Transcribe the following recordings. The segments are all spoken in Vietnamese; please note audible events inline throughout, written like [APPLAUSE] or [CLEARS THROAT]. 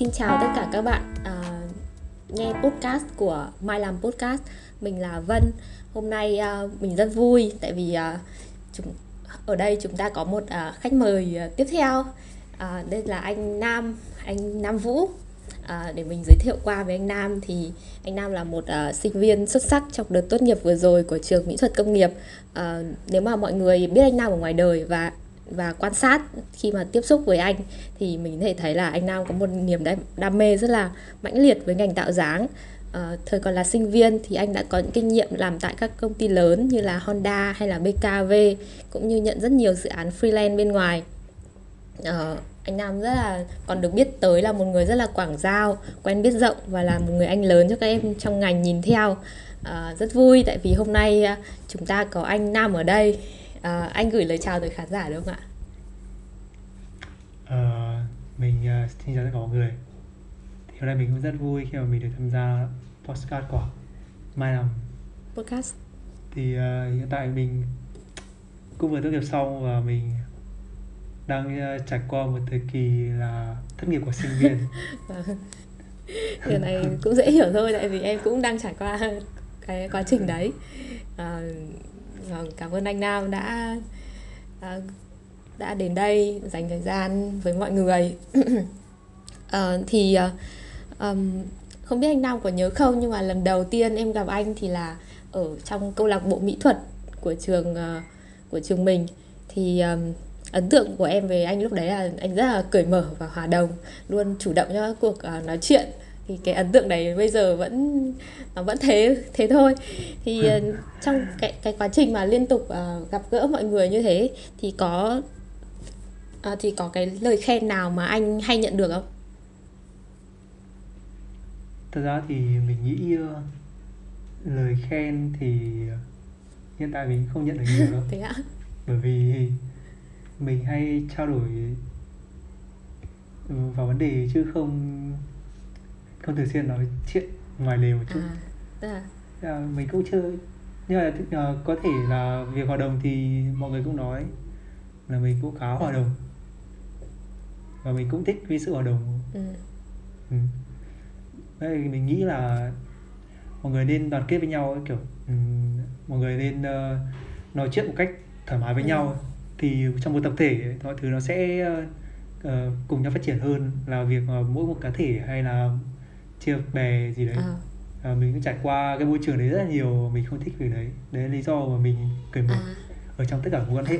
Xin chào tất cả các bạn à, nghe podcast của Mai làm podcast. Mình là Vân. Hôm nay à, mình rất vui tại vì à, chúng ở đây chúng ta có một à, khách mời à, tiếp theo. À, đây là anh Nam, anh Nam Vũ. À, để mình giới thiệu qua với anh Nam thì anh Nam là một uh, sinh viên xuất sắc trong đợt tốt nghiệp vừa rồi của trường mỹ thuật công nghiệp. Uh, nếu mà mọi người biết anh Nam ở ngoài đời và và quan sát khi mà tiếp xúc với anh thì mình có thể thấy là anh Nam có một niềm đam, đam mê rất là mãnh liệt với ngành tạo dáng. À, thời còn là sinh viên thì anh đã có những kinh nghiệm làm tại các công ty lớn như là Honda hay là BKV cũng như nhận rất nhiều dự án freelance bên ngoài. À, anh Nam rất là còn được biết tới là một người rất là quảng giao, quen biết rộng và là một người anh lớn cho các em trong ngành nhìn theo. À, rất vui tại vì hôm nay chúng ta có anh Nam ở đây à, anh gửi lời chào tới khán giả được không ạ? Ờ, mình uh, xin chào tất cả mọi người. Thì hôm nay mình cũng rất vui khi mà mình được tham gia podcast của Mai Nằm podcast. Thì uh, hiện tại mình cũng vừa tốt nghiệp xong và mình đang uh, trải qua một thời kỳ là thất nghiệp của sinh viên. [LAUGHS] Vâng. điều này cũng dễ hiểu thôi tại vì em cũng đang trải qua cái quá trình đấy. À, vâng cảm ơn anh Nam đã à, đã đến đây dành thời gian với mọi người. À, [CLEARS THROAT] thì um, không biết anh Nam có nhớ không nhưng mà lần đầu tiên em gặp anh thì là ở trong câu lạc bộ mỹ thuật của trường uh, của trường mình. Thì um, ấn tượng của em về anh lúc đấy là anh rất là cởi mở và hòa đồng luôn chủ động cho các cuộc uh, nói chuyện. Thì cái ấn tượng đấy bây giờ vẫn nó vẫn thế thế thôi. Thì uh, [LAUGHS] trong cái cái quá trình mà liên tục uh, gặp gỡ mọi người như thế thì có uh, thì có cái lời khen nào mà anh hay nhận được không? Thật ra thì mình nghĩ uh, lời khen thì hiện tại mình không nhận được nhiều đâu. [LAUGHS] Thế ạ? Bởi vì mình hay trao đổi vào vấn đề chứ không không thường xuyên nói chuyện ngoài lề một chút. À, à, mình cũng chưa nhưng mà uh, có thể là việc hòa đồng thì mọi người cũng nói là mình cũng khá hòa đồng và mình cũng thích cái sự hòa đồng ừ. ừ. Đấy, mình nghĩ là mọi người nên đoàn kết với nhau ấy, kiểu um, mọi người nên uh, nói chuyện một cách thoải mái với ừ. nhau thì trong một tập thể mọi thứ nó sẽ uh, cùng nhau phát triển hơn là việc uh, mỗi một cá thể hay là chia bè gì đấy à. À, mình cũng trải qua cái môi trường đấy rất là nhiều mình không thích việc đấy đấy là lý do mà mình cởi mở à. ở trong tất cả mối quan hệ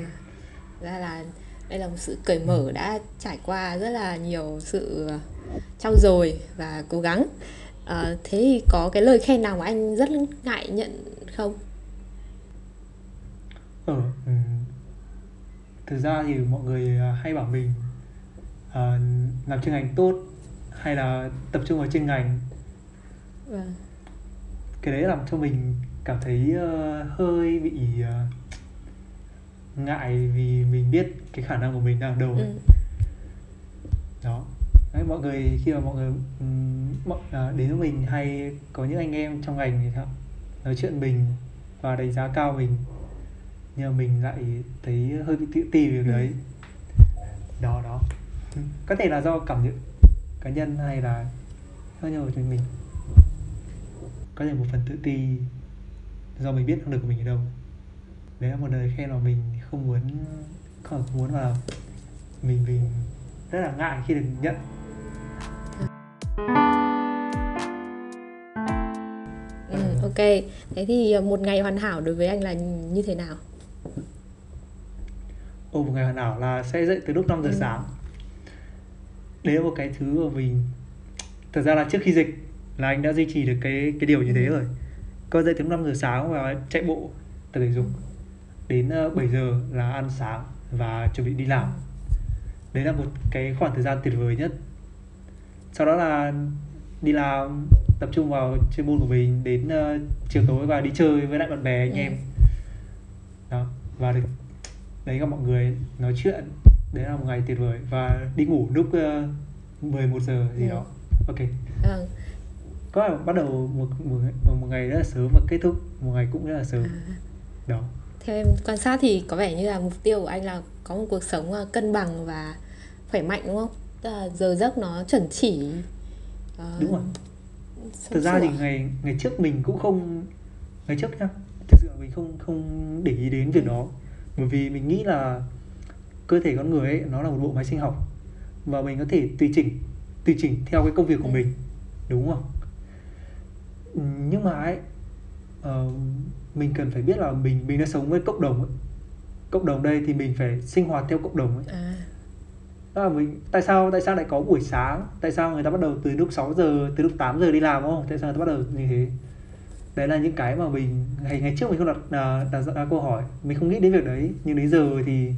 ra là đây là một sự cởi mở đã trải qua rất là nhiều sự trau dồi và cố gắng à, thế thì có cái lời khen nào mà anh rất ngại nhận không ờ ừ. thực ra thì mọi người hay bảo mình uh, làm chuyên ngành tốt hay là tập trung vào chuyên ngành vâng. cái đấy làm cho mình cảm thấy uh, hơi bị uh, ngại vì mình biết cái khả năng của mình đang ở đâu ừ. đó. Đấy, mọi người khi mà mọi người mọi, uh, đến với mình hay có những anh em trong ngành thì nói chuyện mình và đánh giá cao mình. Nhưng mà mình lại thấy hơi bị tự ti về việc ừ. đấy. Đó đó. Có thể là do cảm nhận cá nhân hay là hơi nhiều của mình. Có thể một phần tự ti do mình biết năng lực của mình ở đâu. Đấy là một lời khen mà mình không muốn không muốn mà mình mình rất là ngại khi được nhận. Ừ, ok. Thế thì ờ, một ngày hoàn hảo đối với anh là như thế nào? Ồ, một ngày hoàn hảo là sẽ dậy từ lúc 5 giờ ừ. sáng. Đấy là một cái thứ mà mình thật ra là trước khi dịch là anh đã duy trì được cái cái điều như thế ừ. rồi. Có dậy từ 5 giờ sáng và chạy bộ tập thể dục đến 7 ờ, giờ là ăn sáng và chuẩn bị đi làm. Đấy là một cái khoảng thời gian tuyệt vời nhất. Sau đó là đi làm tập trung vào chuyên môn của mình đến uh, chiều tối và đi chơi với lại bạn bè anh ừ. em. Đó và được đấy gặp mọi người nói chuyện. Đấy là một ngày tuyệt vời. Và đi ngủ lúc uh, 11 giờ gì ừ. đó ok. Ừ. có bắt đầu một, một một ngày rất là sớm và kết thúc. Một ngày cũng rất là sớm. À. đó theo em quan sát thì có vẻ như là mục tiêu của anh là có một cuộc sống ờ, cân bằng và khỏe mạnh đúng không? Tức là giờ giấc nó chuẩn chỉ ờ, đúng rồi. thật ra thì ngày ngày trước mình cũng không ngày trước nhá thực sự mình không không để ý đến việc đó. Bởi vì mình nghĩ là cơ thể con người ấy nó là một bộ máy sinh học và mình có thể tùy chỉnh tùy chỉnh theo cái công việc của Ừ. mình đúng không? Ừ, nhưng mà ấy ờ, mình cần phải biết là mình mình đã sống với cộng đồng ấy. cộng đồng đây thì mình phải sinh hoạt theo cộng đồng ấy. À. Đó là mình tại sao tại sao lại có buổi sáng? Tại sao người ta bắt đầu từ lúc 6 giờ từ lúc 8 giờ đi làm không? Tại sao người ta bắt đầu như thế? Đấy là những cái mà mình ngày ngày trước mình không đặt à, đặt ra câu hỏi. Mình không nghĩ đến việc đấy nhưng đến giờ thì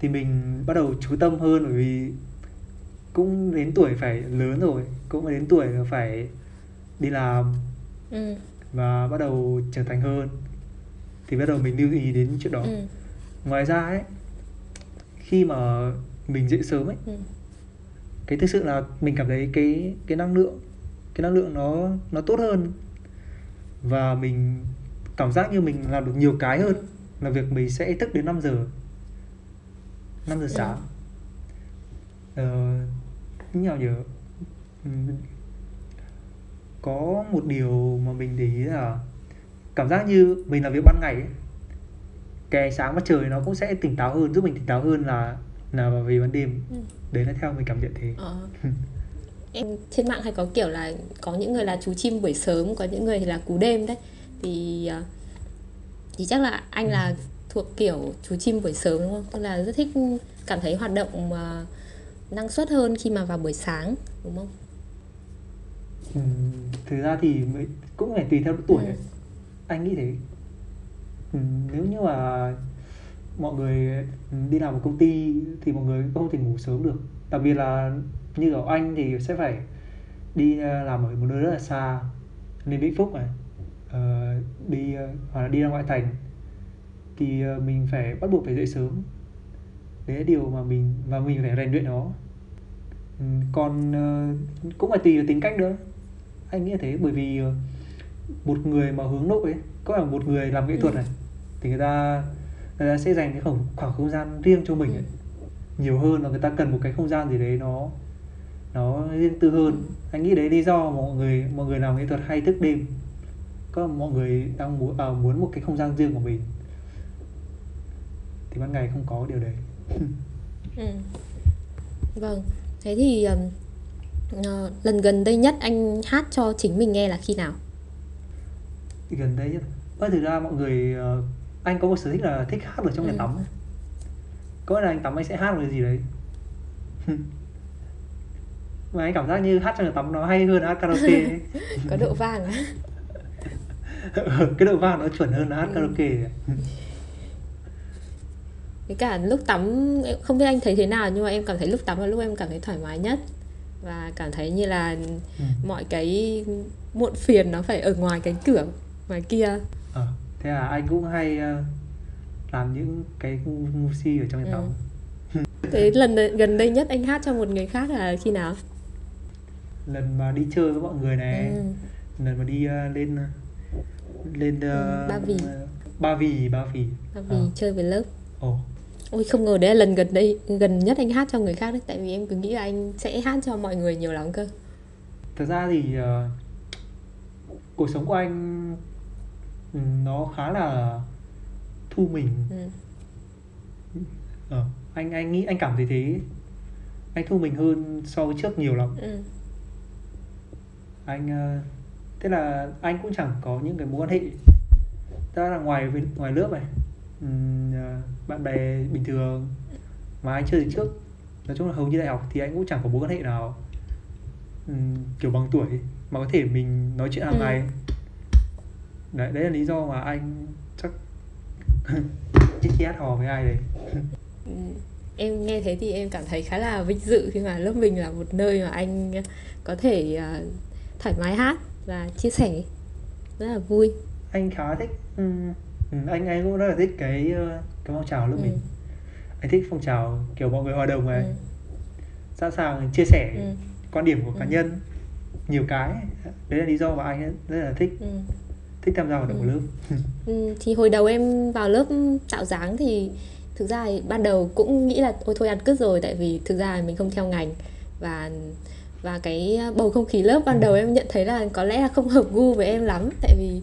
thì mình bắt đầu chú tâm hơn bởi vì cũng đến tuổi phải lớn rồi cũng đến tuổi phải đi làm ừ, và bắt đầu trưởng thành hơn thì bắt đầu mình lưu ý đến chuyện đó. Ừ, ngoài ra ấy khi mà mình dậy sớm ấy ừ, cái thực sự là mình cảm thấy cái cái năng lượng cái năng lượng nó nó tốt hơn. Và mình cảm giác như mình làm được nhiều cái hơn Ừ. là việc mình sẽ thức đến 5 giờ 5 giờ Ừ. sáng. Ờ, như nào nhỉ? Ừm, có một điều mà mình để ý là cảm giác như mình làm việc ban ngày ấy cái ánh sáng mặt trời nó cũng sẽ tỉnh táo hơn giúp mình tỉnh táo hơn là là về ban đêm Ừ. đấy là theo mình cảm nhận thế ờ. [LAUGHS] em trên mạng hay có kiểu là có những người là chú chim buổi sớm có những người thì là cú đêm đấy thì ờ, thì chắc là anh là thuộc kiểu chú chim buổi sớm đúng không tức là rất thích cảm thấy hoạt động ờ, năng suất hơn khi mà vào buổi sáng đúng không Ừ, thực ra thì cũng phải tùy theo độ tuổi Ừ. ấy anh nghĩ thế. Ừ, nếu như mà mọi người đi làm một công ty thì mọi người không thể ngủ sớm được. Đặc biệt là như ở anh thì sẽ phải đi ờ, làm ở một nơi rất là xa lên Vĩnh Phúc này ờ, đi ờ, hoặc là đi ra ngoại thành thì ờ, mình phải bắt buộc phải dậy sớm. Đấy là điều mà mình và mình phải rèn luyện nó. Ừ, còn cũng phải tùy vào tính cách nữa. Anh nghĩ là thế bởi vì uh, một người mà hướng nội ấy có là một người làm nghệ thuật Ừ. này thì người ta người ta sẽ dành cái khoảng, khoảng không gian riêng cho mình ấy. nhiều hơn và người ta cần một cái không gian gì đấy nó nó riêng tư hơn anh nghĩ đấy lý do mọi người mọi người làm nghệ thuật hay thức đêm có là mọi người đang muốn à, muốn một cái không gian riêng của mình thì ban ngày không có điều đấy Ừ. Vâng, thế thì ờ, lần gần đây nhất anh hát cho chính mình nghe là khi nào? Gần đây nhất Ơ, thực ra mọi người ờ, anh có một sở thích là thích hát ở trong nhà Ừ. tắm ấy. có nghĩa là anh tắm anh sẽ hát một cái gì đấy mà anh cảm giác như hát trong nhà tắm nó hay hơn hát karaoke ấy. [LAUGHS] Có độ vang á? [LAUGHS] cái độ vang nó chuẩn hơn là hát Ừ. karaoke. Với cả lúc tắm em không biết anh thấy thế nào nhưng mà em cảm thấy lúc tắm là lúc em cảm thấy thoải mái nhất và cảm thấy như là Ừ. mọi cái muộn phiền nó phải ở ngoài cái cửa ngoài kia. Ờ, thế là anh cũng hay ờ, làm những cái ngu si ở trong nhà Ừ. tắm [LAUGHS] Thế lần gần đây nhất anh hát cho một người khác là khi nào? lần mà đi chơi với mọi người này Ừ. lần mà đi ờ, lên lên ờ, Ba Vì. ba vì ba vì Và vì Ờ. chơi với lớp. ồ Ôi không ngờ đấy là lần gần đây gần nhất anh hát cho người khác đấy tại vì em cứ nghĩ là anh sẽ hát cho mọi người nhiều lắm cơ. thật ra thì ờ, cuộc sống của anh ừ, nó khá là thu mình Ừ. ờ, anh anh nghĩ anh cảm thấy thế anh thu mình hơn so với trước nhiều lắm Ừ. anh ờ, thế là anh cũng chẳng có những cái mối quan hệ ra là ngoài ngoài lớp này ờ, bạn bè bình thường mà anh chơi từ trước nói chung là hầu như đại học thì anh cũng chẳng có mối quan hệ nào kiểu bằng tuổi mà có thể mình nói chuyện hàng Ừ. ngày đấy đấy là lý do mà anh chắc [LAUGHS] khi hát hò với ai đấy Ừ, em nghe thế thì em cảm thấy khá là vinh dự khi mà lớp mình là một nơi mà anh có thể à, thoải mái hát và chia sẻ rất là vui anh khá thích ừm, ừm, anh anh cũng rất là thích cái ờ, cái phong trào lớp Ừ. mình anh thích phong trào kiểu mọi người hòa đồng này ừ. sẵn sàng chia sẻ Ừ. quan điểm của cá Ừ. nhân nhiều cái đấy là lý do mà anh rất là thích Ừ. thích tham gia hoạt động Ừ. lớp. [LAUGHS] Ừ, thì hồi đầu em vào lớp tạo dáng thì thực ra thì ban đầu cũng nghĩ là ôi thôi ăn cứt rồi tại vì thực ra mình không theo ngành. Và và cái bầu không khí lớp ban đầu em nhận thấy là có lẽ là không hợp gu với em lắm tại vì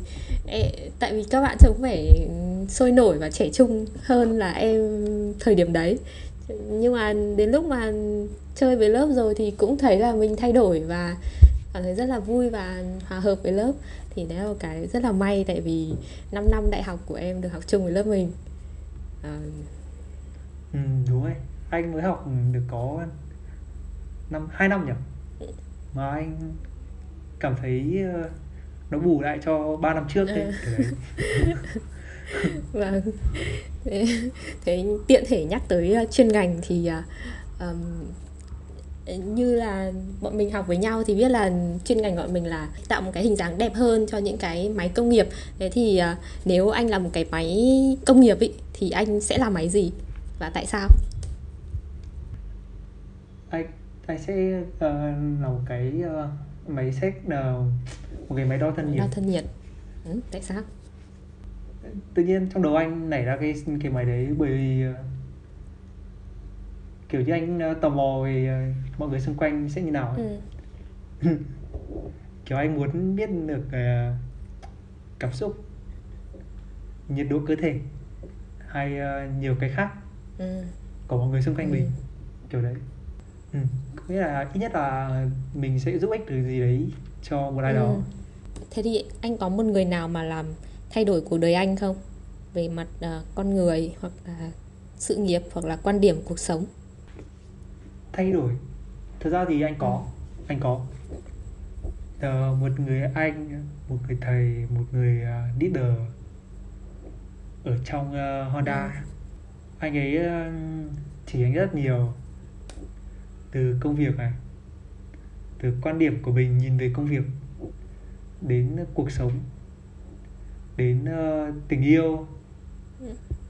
tại vì các bạn trông phải sôi nổi và trẻ trung hơn là em thời điểm đấy. Nhưng mà đến lúc mà chơi với lớp rồi thì cũng thấy là mình thay đổi và cảm thấy rất là vui và hòa hợp với lớp thì đấy là một cái rất là may tại vì 5 năm đại học của em được học chung với lớp mình. À... ừ, đúng rồi. Anh mới học được có năm hai năm nhỉ? Mà anh cảm thấy ờ, nó bù lại cho 3 năm trước đấy, ừ. [LAUGHS] vâng. Thế, thế tiện thể nhắc tới ờ, chuyên ngành thì um, như là bọn mình học với nhau thì biết là chuyên ngành bọn mình là tạo một cái hình dáng đẹp hơn cho những cái máy công nghiệp. Thế thì uh, nếu anh làm một cái máy công nghiệp ý, thì anh sẽ làm máy gì và tại sao? Anh anh sẽ uh, là một cái uh, máy xét uh, một cái máy đo thân nhiệt. Đo thân nhiệt. Ừ, tại sao? Tự nhiên trong đầu anh nảy ra cái cái máy đấy bởi vì uh, kiểu như anh uh, tò mò về uh, mọi người xung quanh sẽ như nào ấy. Ừ. [LAUGHS] kiểu anh muốn biết được uh, cảm xúc nhiệt độ cơ thể hay uh, nhiều cái khác ừ. của mọi người xung quanh ừ. mình kiểu đấy ừ. nghĩa là ít nhất là mình sẽ giúp ích được gì đấy cho một ai ừ. đó thế thì anh có một người nào mà làm thay đổi cuộc đời anh không về mặt uh, con người hoặc là sự nghiệp hoặc là quan điểm cuộc sống thay đổi thật ra thì anh có ừ. anh có uh, một người anh một người thầy một người uh, leader ở trong uh, Honda ừ. anh ấy uh, chỉ anh rất nhiều từ công việc này từ quan điểm của mình nhìn về công việc đến cuộc sống đến uh, tình yêu.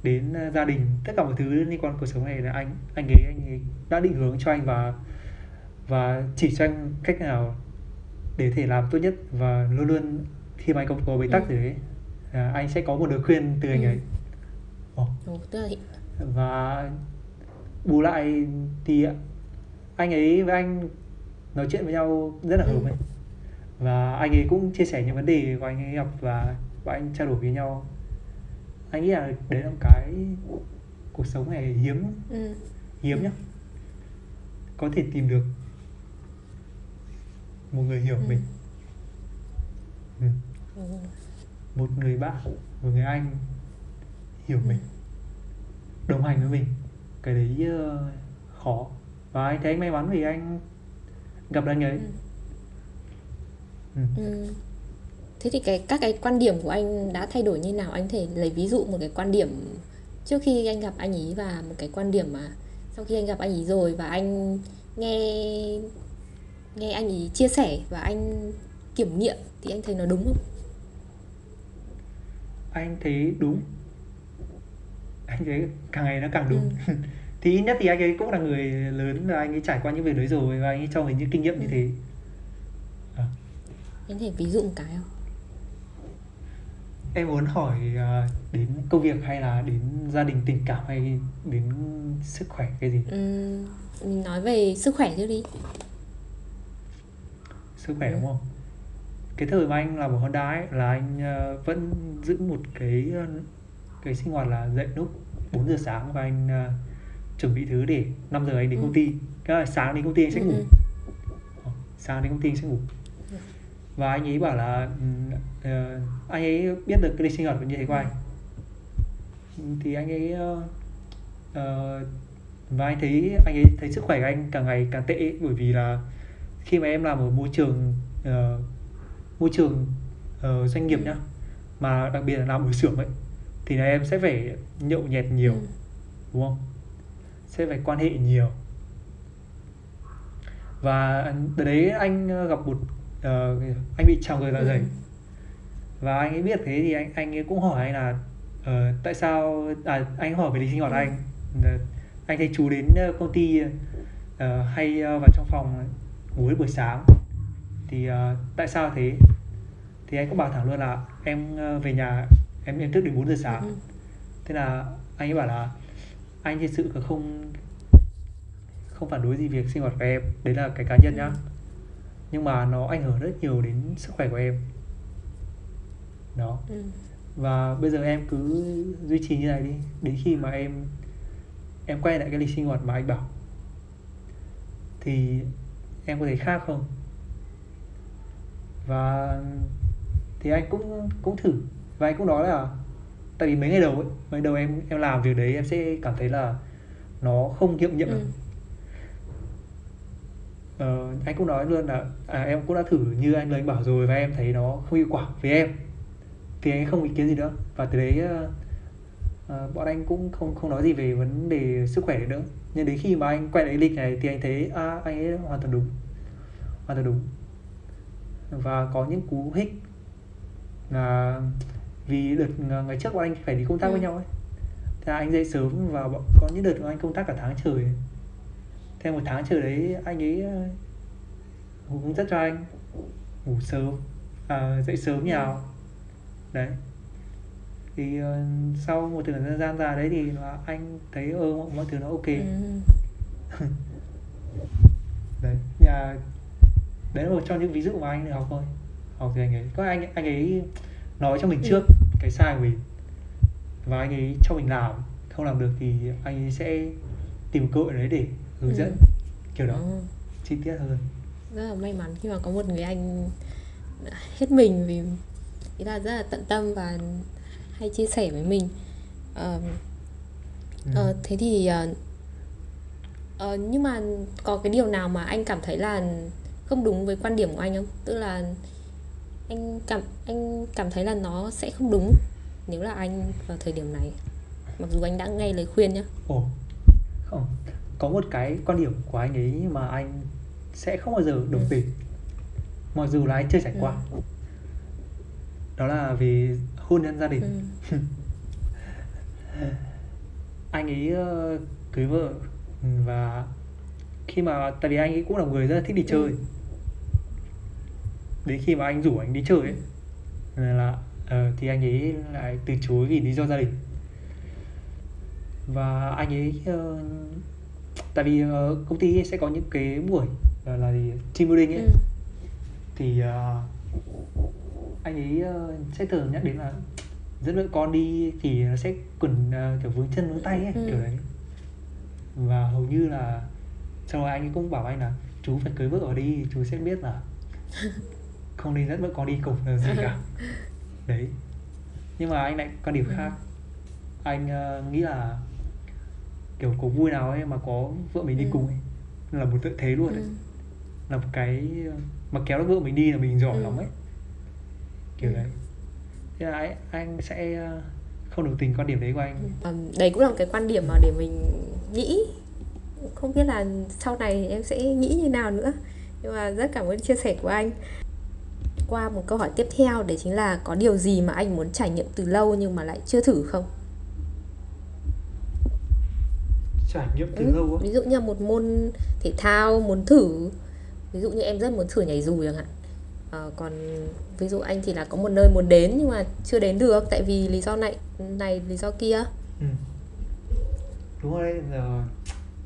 Đến uh, gia đình tất cả mọi thứ liên quan cuộc sống này là anh anh ấy anh ấy đã định hướng cho anh và và chỉ cho anh cách nào để thể làm tốt nhất và luôn luôn khi mà anh có, có bế tắc ừ. gì đấy à, anh sẽ có một lời khuyên từ anh ừ. ấy oh. và bù lại thì anh ấy với anh nói chuyện với nhau rất là hợp ừ. ấy và anh ấy cũng chia sẻ những vấn đề của anh ấy gặp và và anh trao đổi với nhau anh nghĩ là đấy là một cái cuộc sống này hiếm ừ. hiếm nhá có thể tìm được một người hiểu ừ. mình ừ. Ừ. một người bạn một người anh hiểu ừ. mình đồng hành với mình cái đấy uh, khó và anh thấy anh may mắn vì anh gặp được anh ấy ừ. Ừ. thế thì cái các cái quan điểm của anh đã thay đổi như nào anh thể lấy ví dụ một cái quan điểm trước khi anh gặp anh ấy và một cái quan điểm mà sau khi anh gặp anh ấy rồi và anh nghe nghe anh ấy chia sẻ và anh kiểm nghiệm thì anh thấy nó đúng không anh thấy đúng anh thấy càng ngày nó càng đúng ừ. [LAUGHS] thì ít nhất thì anh ấy cũng là người lớn và anh ấy trải qua những việc đấy rồi và anh ấy cho mình những kinh nghiệm ừ. như thế à. em thể ví dụ một cái không em muốn hỏi uh, đến công việc hay là đến gia đình tình cảm hay đến sức khỏe cái gì ừ, mình nói về sức khỏe trước đi sức khỏe đúng không cái thời mà anh làm ở Honda ấy là anh uh, vẫn giữ một cái uh, cái sinh hoạt là dậy lúc 4 giờ sáng và anh uh, chuẩn bị thứ để 5 giờ anh đến ừ. công ty cái là sáng đến công ty anh sẽ ừ. ngủ ừ. sáng đến công ty anh sẽ ngủ và anh ấy bảo là uh, anh ấy biết được cái lịch sinh hoạt như thế của anh. Thì anh ấy uh, uh, và anh thấy anh ấy thấy sức khỏe của anh càng ngày càng tệ bởi vì là khi mà em làm ở môi trường uh, môi trường uh, doanh nghiệp nhá mà đặc biệt là làm ở xưởng ấy thì là em sẽ phải nhậu nhẹt nhiều ừ. đúng không? Sẽ phải quan hệ nhiều. Và từ đấy anh gặp một uh, anh bị trào ngược dạ dày ừ. và anh ấy biết thế thì anh anh ấy cũng hỏi anh là uh, tại sao à, anh hỏi về lịch sinh hoạt ừ. anh anh thấy chú đến công ty uh, hay uh, vào trong phòng ngủ đến buổi sáng thì uh, tại sao thế thì anh cũng bảo thẳng luôn là em uh, về nhà em em thức đến 4 giờ sáng ừ. thế là anh ấy bảo là anh thực sự không không phản đối gì việc sinh hoạt của em đấy là cái cá nhân nhá Ừ. nhưng mà nó ảnh hưởng rất nhiều đến sức khỏe của em. Đó. Ừ. và bây giờ em cứ duy trì như này đi. Đến khi mà em em quay lại cái lịch sinh hoạt mà anh bảo thì em có thấy khác không? Và thì anh cũng cũng thử. Và anh cũng nói là tại vì mấy ngày đầu ấy mấy đầu em em làm việc đấy em sẽ cảm thấy là nó không hiệu nghiệm Ừ. lắm ờ, anh cũng nói luôn là à, em cũng đã thử như anh lời bảo rồi và em thấy nó không hiệu quả với em. Thì anh không ý kiến gì nữa. Và từ đấy ờ, ờ, bọn anh cũng không không nói gì về vấn đề sức khỏe nữa. Nhưng đến khi mà anh quay lại lịch này thì anh thấy à, anh ấy hoàn toàn đúng. Hoàn toàn đúng. Và có những cú hích là vì đợt ng- ngày trước bọn anh phải đi công tác với Ừ. nhau ấy. Là anh dậy sớm và bọn- có những đợt mà anh công tác cả tháng trời theo một tháng trời đấy anh ấy ờ, hướng dẫn cho anh ngủ sớm à, dậy sớm Ừ. nhào đấy thì ờ, sau một thời gian dài đấy thì là anh thấy ơ mọi, mọi thứ nó ok Ừ. [LAUGHS] đấy nhà đấy là một trong những ví dụ mà anh được học thôi học từ anh ấy có anh anh ấy nói cho mình Ừ. trước cái sai của mình và anh ấy cho mình làm không làm được thì anh ấy sẽ tìm cơ hội đấy để hướng Ừ. dẫn kiểu đó Ờ. chi tiết hơn rất là may mắn khi mà có một người anh hết mình vì ý là rất là tận tâm và hay chia sẻ với mình Ờ, ừ. ờ, thế thì ờ, ờ, nhưng mà có cái điều nào mà anh cảm thấy là không đúng với quan điểm của anh không tức là anh cảm anh cảm thấy là nó sẽ không đúng nếu là anh vào thời điểm này mặc dù anh đã nghe lời khuyên nhá Ồ, không có một cái quan điểm của anh ấy mà anh sẽ không bao giờ đồng Ừ. tình mặc dù là anh chưa trải Ừ. qua đó là về hôn nhân gia đình ừ. [LAUGHS] anh ấy ờ, cưới vợ và khi mà tại vì anh ấy cũng là người rất là thích đi chơi Ừ. đến khi mà anh rủ anh đi chơi ấy là ờ, thì anh ấy lại từ chối vì lý do gia đình và anh ấy ờ, tại vì ờ, công ty sẽ có những cái buổi gọi là gì team building ấy Ừ. thì ờ, anh ấy ờ, sẽ thường nhắc đến là dẫn vợ con đi thì nó sẽ quần ờ, kiểu vướng chân vướng tay ấy Ừ. kiểu đấy và hầu như là sau rồi anh ấy cũng bảo anh là chú phải cưới vợ ở đi chú sẽ biết là [LAUGHS] không nên dẫn vợ con đi cùng là gì cả [LAUGHS] đấy nhưng mà anh lại quan điểm Ừ. khác anh ờ, nghĩ là kiểu có vui nào ấy mà có vợ mình đi Ừ. cùng ấy. Là một lợi thế luôn Ừ. đấy là một cái mà kéo được vợ mình đi là mình giỏi Ừ. lắm ấy. Kiểu Ừ. đấy. Thế là anh, anh sẽ ờ, không đồng tình quan điểm đấy của anh. Ừm, đấy cũng là một cái quan điểm mà để mình nghĩ. Không biết là sau này em sẽ nghĩ như nào nữa. Nhưng mà rất cảm ơn chia sẻ của anh. Qua một câu hỏi tiếp theo đấy chính là có điều gì mà anh muốn trải nghiệm từ lâu nhưng mà lại chưa thử không trải nghiệm từ Ừ, lâu á. ví dụ như là một môn thể thao muốn thử. Ví dụ như em rất muốn thử nhảy dù chẳng hạn. Ờ, còn ví dụ anh thì là có một nơi muốn đến nhưng mà chưa đến được tại vì lý do này này lý do kia. Ừ. đúng rồi đấy giờ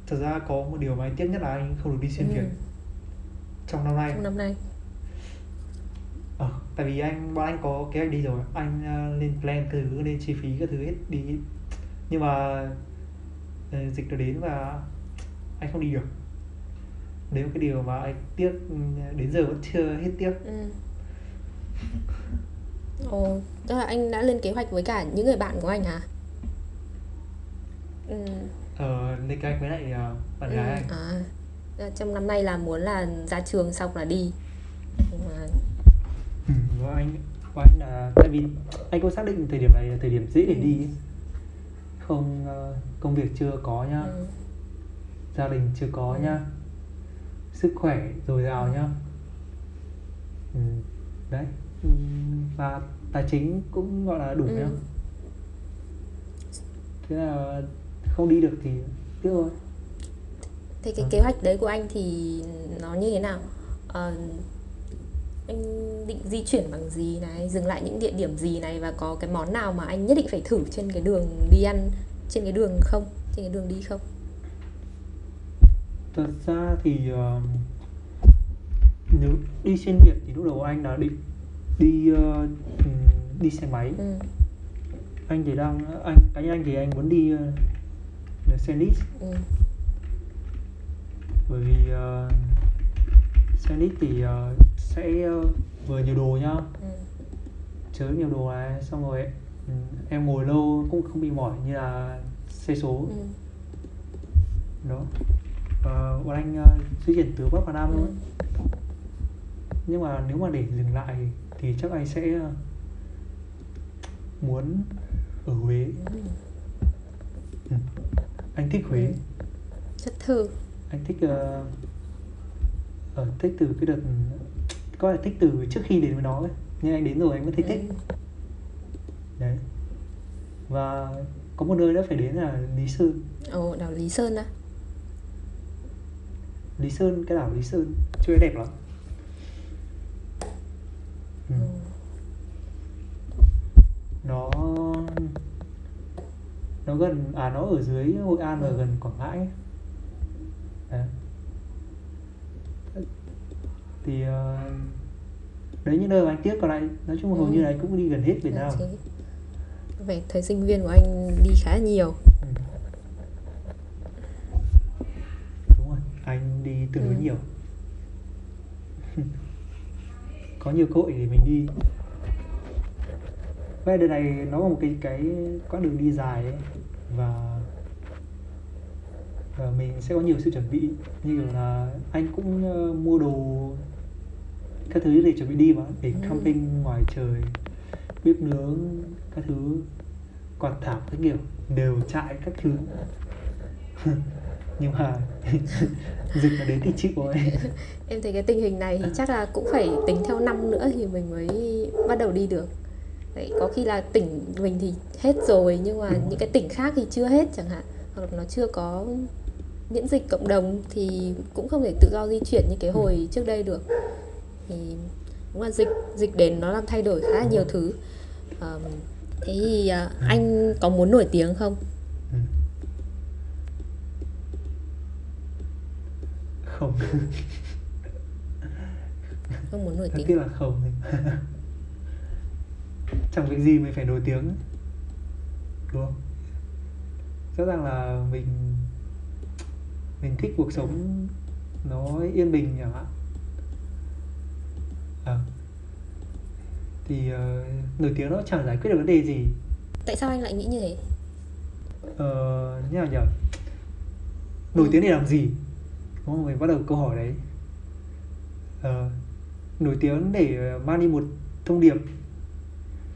thật ra có một điều mà anh tiếc nhất là anh không được đi xuyên Ừ. việt trong năm nay. Trong năm nay. Ờ, tại vì anh bọn anh có kế hoạch đi rồi. Anh ờ, lên plan thứ lên chi phí các thứ hết đi. Nhưng mà dịch nó đến và anh không đi được đấy là cái điều mà anh tiếc đến giờ vẫn chưa hết tiếc Ừ. Ồ, tức là anh đã lên kế hoạch với cả những người bạn của anh hả? Ừ. ờ, lên kế hoạch với lại ờ, bạn ừ, gái anh À, trong năm nay là muốn là ra trường xong là đi. Mà Ừ, của anh của anh là tại vì anh cũng xác định thời điểm này là thời điểm dễ để Ừ. đi không ờ, công việc chưa có nhá ừ, gia đình chưa có Ừ. nhá sức khỏe dồi dào nhá ừ, đấy ừ, và tài chính cũng gọi là đủ Ừ. nhá thế là không đi được thì tiếc thôi thế cái Ừ. kế hoạch đấy của anh thì nó như thế nào? Ờ, anh định di chuyển bằng gì này, dừng lại những địa điểm gì này và có cái món nào mà anh nhất định phải thử trên cái đường đi ăn trên cái đường không? Trên cái đường đi không? thật ra thì uh, nếu đi xuyên việt thì lúc đầu anh là định đi uh, đi xe máy ừ. anh thì đang anh cá nhân anh thì anh muốn đi uh, xe lít Ừ. bởi vì uh, xe lít thì uh, sẽ uh, vừa nhiều đồ nhá Ừ. chứa nhiều đồ này xong rồi ừ, em ngồi lâu cũng không bị mỏi như là xe số Ừ. đó uh, bọn anh uh, di chuyển từ bắc vào nam Ừ. thôi nhưng mà nếu mà để dừng lại thì chắc anh sẽ uh, muốn ở Huế Ừ. ừ. anh thích Huế Ừ. Chất thư anh thích uh, ở thích từ cái đợt có lẽ thích từ trước khi đến với nó ấy. nhưng anh đến rồi anh mới thấy thích Ừ. đấy và có một nơi nữa phải đến là Lý Sơn Ồ, đảo Lý Sơn á Lý Sơn cái đảo Lý Sơn chưa đẹp lắm ừ. Ừ. nó nó gần à nó ở dưới Hội An và Ừ. gần Quảng Ngãi ấy. Đấy. thì ờ, đấy những nơi mà anh tiếc còn lại nói chung là hầu Ừ. như là anh cũng đi gần hết Việt Nam thế. Về thời sinh viên của anh đi khá nhiều Ừ. đúng rồi anh đi tương đối Ừ. nhiều [LAUGHS] có nhiều cơ hội để mình đi Vậy đợt này nó là một cái cái quãng đường đi dài ấy và và mình sẽ có nhiều sự chuẩn bị như kiểu là anh cũng ờ, mua đồ các thứ để chuẩn bị đi mà để Ừ. camping ngoài trời bếp nướng các thứ quạt thảm các kiểu đều trại các thứ. [LAUGHS] Nhưng mà [LAUGHS] dịch nó đến thì chịu rồi. [LAUGHS] Em thấy cái tình hình này thì chắc là cũng phải tính theo năm nữa thì mình mới bắt đầu đi được. Đấy, có khi là tỉnh mình thì hết rồi nhưng mà những cái tỉnh khác thì chưa hết chẳng hạn hoặc là nó chưa có miễn dịch cộng đồng thì cũng không thể tự do di chuyển như cái hồi trước đây được. Thì đúng là dịch dịch đến nó làm thay đổi khá là nhiều thứ. Ờm, thế thì à, anh có muốn nổi tiếng không? Ừ. không. Không muốn nổi rất tiếng. tiếc là không. Chẳng việc gì mình phải nổi tiếng đúng không? Rõ ràng là mình mình thích cuộc sống nó yên bình chẳng hạn à. Thì ờ, nổi tiếng nó chẳng giải quyết được vấn đề gì. Tại sao anh lại nghĩ như thế? Ờ, như nào nhỉ nổi tiếng để làm gì? Đúng không? Mình bắt đầu câu hỏi đấy. Ờ, nổi tiếng để ờ, mang đi một thông điệp.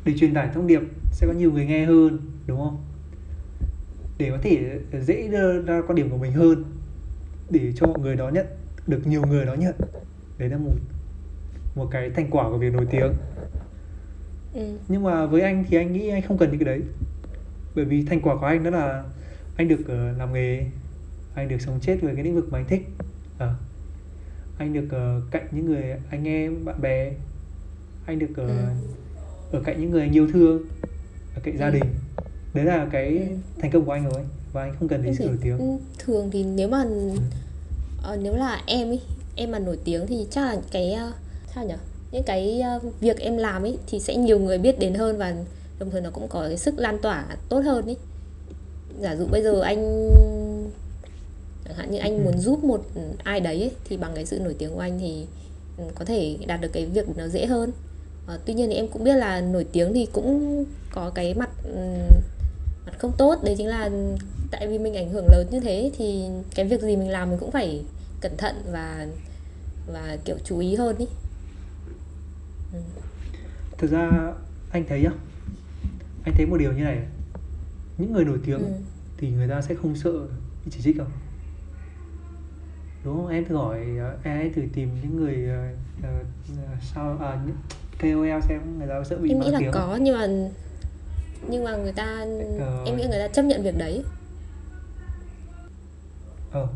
Để truyền tải thông điệp sẽ có nhiều người nghe hơn đúng không? Để có thể dễ đưa ra quan điểm của mình hơn. Để cho mọi người đó nhận được nhiều người đó nhận. Đấy là một một cái thành quả của việc nổi tiếng ừ. nhưng mà với anh thì anh nghĩ anh không cần những cái đấy bởi vì thành quả của anh đó là anh được ờ, làm nghề anh được sống chết với cái lĩnh vực mà anh thích Ờ. anh được ờ, cạnh những người anh em bạn bè anh được ờ, Ừ. ở cạnh những người anh yêu thương ở cạnh gia Ừ. đình đấy là cái Ừ. thành công của anh rồi và anh không cần đến sự nổi tiếng ừ, thường thì nếu mà ờ, nếu là em ý em mà nổi tiếng thì chắc là cái ờ, sao nhỉ những cái ờ, việc em làm ấy thì sẽ nhiều người biết đến hơn và đồng thời nó cũng có cái sức lan tỏa tốt hơn ý giả dụ bây giờ anh chẳng hạn như anh Ừ. muốn giúp một ai đấy ấy, thì bằng cái sự nổi tiếng của anh thì ừ, có thể đạt được cái việc nó dễ hơn Ờ, tuy nhiên thì em cũng biết là nổi tiếng thì cũng có cái mặt ừm, mặt không tốt đấy chính là tại vì mình ảnh hưởng lớn như thế thì cái việc gì mình làm mình cũng phải cẩn thận và và kiểu chú ý hơn ý ừ. Thực ra anh thấy nhá anh thấy một điều như này những người nổi tiếng Ừ. thì người ta sẽ không sợ bị chỉ trích đâu. Đúng không? Em thử hỏi ờ, em thử tìm những người ờ, sao à, những KOL xem người ta có sợ bị em nghĩ là tiếng có nhưng mà nhưng mà người ta Ờ. em nghĩ người ta chấp nhận việc đấy. Ờ.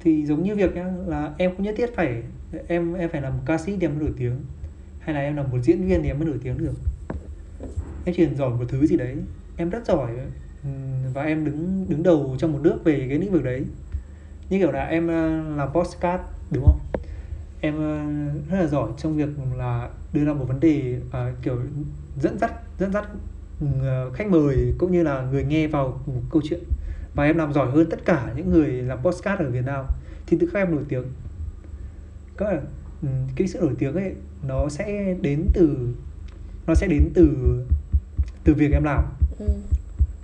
Thì giống như việc nhá là em không nhất thiết phải em em phải làm một ca sĩ thì em mới nổi tiếng. Hay là em làm một diễn viên thì em mới nổi tiếng được. Em chỉ cần giỏi một thứ gì đấy em rất giỏi. Và em đứng đứng đầu trong một nước về cái lĩnh vực đấy. Như kiểu là em ờ, làm postcard đúng không? Em ờ, rất là giỏi trong việc là đưa ra một vấn đề à, kiểu dẫn dắt dẫn dắt khách mời cũng như là người nghe vào một câu chuyện. Và em làm giỏi hơn tất cả những người làm postcard ở Việt Nam. Thì tự khắc em nổi tiếng là ừ, cái sự nổi tiếng ấy nó sẽ đến từ nó sẽ đến từ từ việc em làm. Ừ.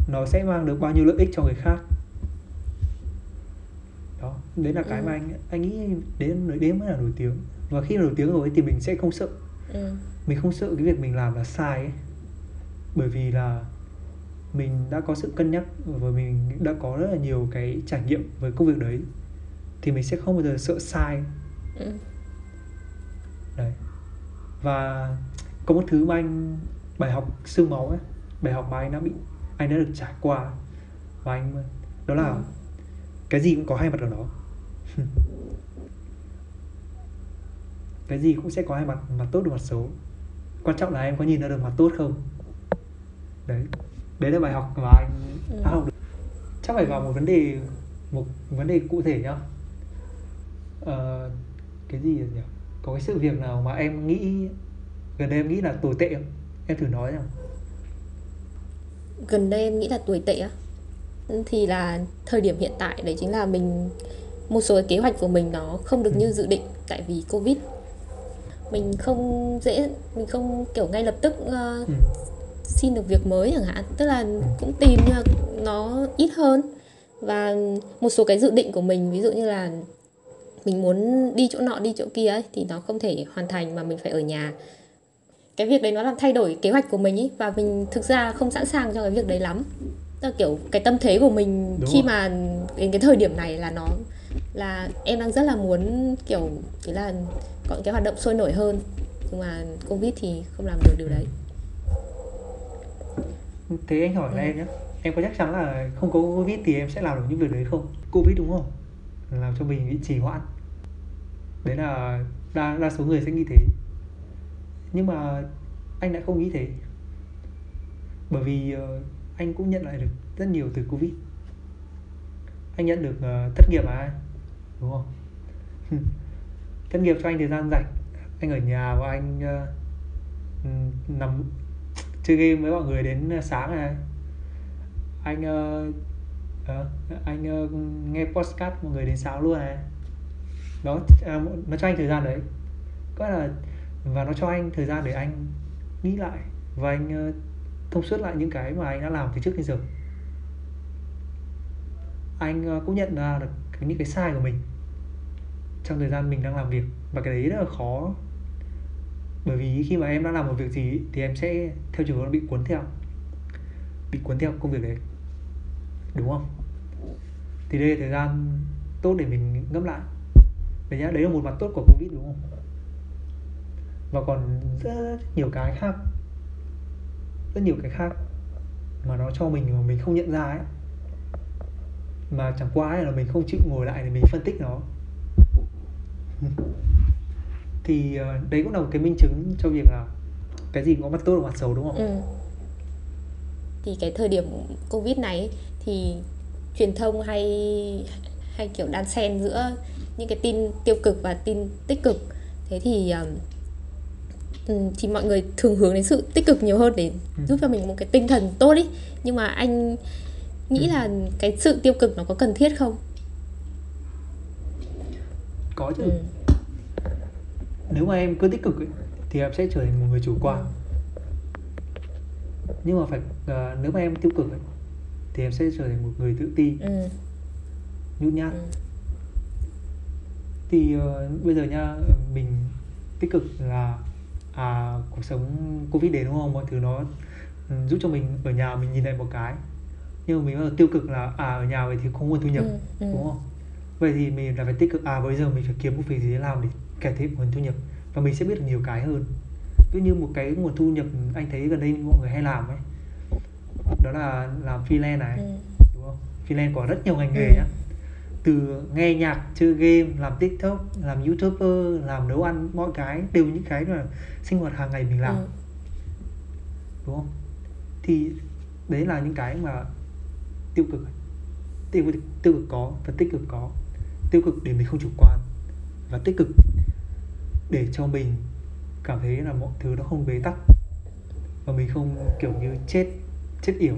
nó sẽ mang được bao nhiêu lợi ích cho người khác. Đó đấy là cái Ừ. mà anh anh nghĩ đến đến mới là nổi tiếng. Và khi nổi tiếng rồi thì mình sẽ không sợ. Ừ. mình không sợ cái việc mình làm là sai ấy. Bởi vì là mình đã có sự cân nhắc và mình đã có rất là nhiều cái trải nghiệm với công việc đấy. Thì mình sẽ không bao giờ sợ sai Ừ. đấy. Và có một thứ mà anh bài học xương máu ấy bài học mà anh đã bị anh đã được trải qua và anh đó là Ừ. cái gì cũng có hai mặt của nó [LAUGHS] cái gì cũng sẽ có hai mặt mặt tốt và mặt xấu. Quan trọng là em có nhìn ra được mặt tốt không? Đấy. Đấy là bài học mà anh Ừ. đã học được. Chắc phải vào một vấn đề một vấn đề cụ thể nhá. Ờ, cái gì nhỉ? Có cái sự việc nào mà em nghĩ gần đây em nghĩ là tồi tệ không? Em thử nói nào. Gần đây em nghĩ là tồi tệ á. Thì là thời điểm hiện tại đấy chính là mình một số cái kế hoạch của mình nó không được Ừ. như dự định tại vì covid. Mình không dễ mình không kiểu ngay lập tức ờ, ừ. xin được việc mới chẳng hạn. Tức là cũng tìm nhưng mà nó ít hơn. Và một số cái dự định của mình ví dụ như là mình muốn đi chỗ nọ đi chỗ kia ấy thì nó không thể hoàn thành mà mình phải ở nhà. Cái việc đấy nó làm thay đổi kế hoạch của mình ý và mình thực ra không sẵn sàng cho cái việc đấy lắm. Là kiểu cái tâm thế của mình Đúng khi rồi. mà đến cái thời điểm này là nó là em đang rất là muốn kiểu ý là có cái hoạt động sôi nổi hơn. Nhưng mà covid thì không làm được điều đấy. Thế anh hỏi là Ừ. em nhé em có chắc chắn là không có covid thì em sẽ làm được những việc đấy không? Covid đúng không làm cho mình bị trì hoãn. Đấy là đa đa số người sẽ nghĩ thế. Nhưng mà anh lại không nghĩ thế. Bởi vì uh, anh cũng nhận lại được rất nhiều từ covid. Anh nhận được uh, thất nghiệp à, đúng không? Thất nghiệp cho anh thời gian rảnh. Anh ở nhà và anh uh, nằm chơi game với mọi người đến sáng này. Anh uh, ờ, anh uh, nghe podcast một người đến sáng luôn này. Đó uh, nó cho anh thời gian đấy. Có là và nó cho anh thời gian để anh nghĩ lại và anh uh, thông suốt lại những cái mà anh đã làm từ trước đến giờ. Anh uh, cũng nhận ra được cái- những cái sai của mình trong thời gian mình đang làm việc và cái đấy rất là khó. Bởi vì khi mà em đã làm một việc gì thì em sẽ theo chiều hướng bị cuốn theo bị cuốn theo công việc đấy đúng không? Thì đây là thời gian tốt để mình ngẫm lại. Đấy nhá, đấy là một mặt tốt của covid đúng không? Và còn rất nhiều cái khác. Rất nhiều cái khác mà nó cho mình mà mình không nhận ra ấy. Mà chẳng qua ấy là mình không chịu ngồi lại để mình phân tích nó. [LAUGHS] Thì ờ, đấy cũng là một cái minh chứng cho việc là cái gì cũng có mặt tốt và mặt xấu đúng không? Ừ. Thì cái thời điểm Covid này thì truyền thông hay hay kiểu đan xen giữa những cái tin tiêu cực và tin tích cực. Thế thì thì mọi người thường hướng đến sự tích cực nhiều hơn để Ừ. giúp cho mình một cái tinh thần tốt ý. Nhưng mà anh nghĩ Ừ. là cái sự tiêu cực nó có cần thiết không? Có chứ. Ừ. Nếu mà em cứ tích cực ấy, thì em sẽ trở thành một người chủ quan. Nhưng mà phải ờ, nếu mà em tiêu cực ấy, thì em sẽ trở thành một người tự ti, Ừ. nhút nhát. Ừ. Thì ờ, bây giờ nha, mình tích cực là à cuộc sống Covid đến đúng không? Mọi thứ nó ừ, giúp cho mình ở nhà mình nhìn lại một cái. Nhưng mà mình bắt đầu tiêu cực là à ở nhà vậy thì không nguồn thu nhập Ừ. Ừ. đúng không vậy thì mình là phải tích cực à bây giờ mình phải kiếm một việc gì để làm để cải thiện nguồn thu nhập và mình sẽ biết được nhiều cái hơn dụ như một cái nguồn thu nhập anh thấy gần đây mọi người hay làm ấy đó là làm freelance này Ừ. đúng không freelance có rất nhiều ngành nghề Ừ. nhá từ nghe nhạc chơi game làm tiktok làm youtuber làm nấu ăn mọi cái đều những cái mà sinh hoạt hàng ngày mình làm Ừ. đúng không thì đấy là những cái mà tiêu cực tiêu cực tiêu cực có và tích cực có tiêu cực để mình không chủ quan và tích cực để cho mình cảm thấy là mọi thứ nó không bế tắc và mình không kiểu như chết chết yểu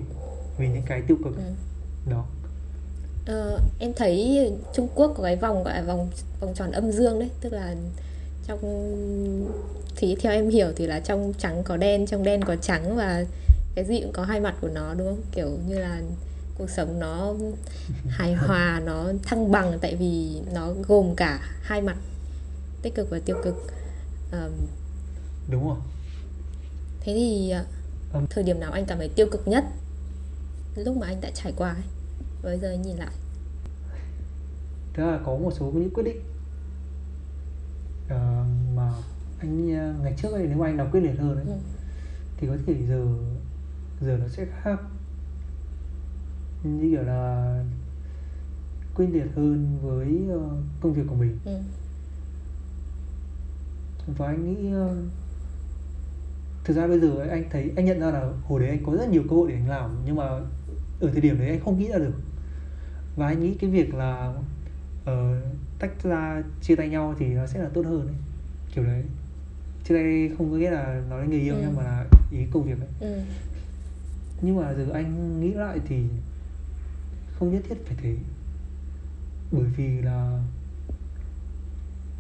vì những cái tiêu cực Ừ. đó Ờ, em thấy Trung Quốc có cái vòng gọi là vòng vòng tròn âm dương đấy, tức là trong thì theo em hiểu thì là trong trắng có đen, trong đen có trắng và cái gì cũng có hai mặt của nó đúng không? Kiểu như là cuộc sống nó [LAUGHS] hài hòa, nó thăng bằng tại vì nó gồm cả hai mặt tích cực và tiêu cực. Ờm, đúng rồi thế thì ờ. Thời điểm nào anh cảm thấy tiêu cực nhất lúc mà anh đã trải qua ấy? Bây giờ anh nhìn lại. thế là có một số những quyết định ờ, mà anh ờ, ngày trước ấy nếu mà anh làm quyết liệt hơn ấy Ừ. thì có thể giờ giờ nó sẽ khác như kiểu là quyết liệt hơn với ờ, công việc của mình Ừ. và anh nghĩ ờ, thực ra bây giờ anh thấy anh nhận ra là hồi đấy anh có rất nhiều cơ hội để anh làm nhưng mà ở thời điểm đấy anh không nghĩ ra được. Và anh nghĩ cái việc là ờ, tách ra chia tay nhau thì nó sẽ là tốt hơn ấy. Kiểu đấy. Chia tay không có nghĩa là nói đến người yêu Ừ. nhưng mà là ý công việc ấy. Ừ. nhưng mà giờ anh nghĩ lại thì không nhất thiết phải thế. Bởi vì là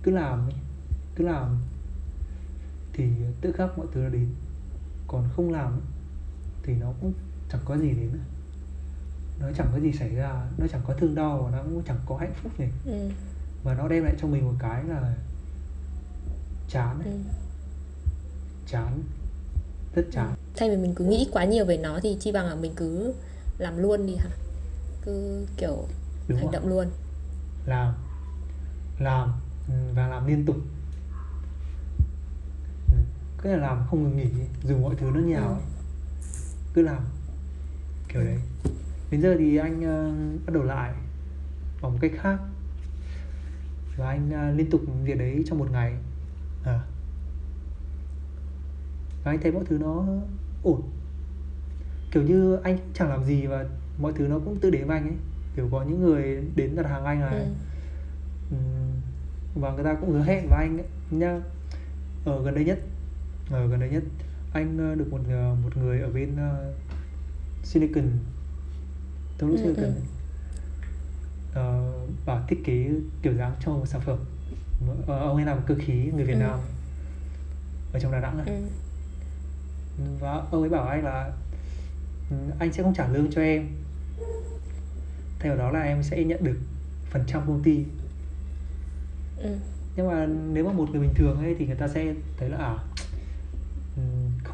cứ làm ấy, cứ làm thì tự khắc mọi thứ nó đến. Còn không làm thì nó cũng chẳng có gì đến nó chẳng có gì xảy ra nó chẳng có thương đau và nó cũng chẳng có hạnh phúc này Ừ. và nó đem lại cho mình một cái là chán ấy, Ừ. chán rất chán. Thay vì mình cứ nghĩ quá nhiều về nó thì chi bằng là mình cứ làm luôn đi hả? Cứ kiểu đúng hành không động luôn. Làm làm ừ, và làm liên tục Cứ là làm không ngừng nghỉ dù mọi thứ nó nhào Ừ. ấy. cứ làm. Kiểu đấy. Đến giờ thì anh ờ, bắt đầu lại bằng một cách khác. Và anh ờ, liên tục việc đấy trong một ngày. À. và anh thấy mọi thứ nó ổn. Kiểu như anh chẳng làm gì và mọi thứ nó cũng tự đến với anh ấy. Kiểu có những người đến đặt hàng anh này. Ừ. Và người ta cũng hứa hẹn với anh ấy, nhá ở gần đây nhất ở gần đây nhất anh ờ, được một ờ, một người ở bên ờ, Silicon thung lũng Ừ, Silicon ừ. ờ, bảo thiết kế kiểu dáng cho một sản phẩm Ờ, ông ấy làm cơ khí người Việt Ừ. Nam ở trong Đà Nẵng này Ừ. và ông ấy bảo anh là "Ừ, anh sẽ không trả lương cho em thay vào đó là em sẽ nhận được phần trăm công ty Ừ. nhưng mà nếu mà một người bình thường ấy thì người ta sẽ thấy là à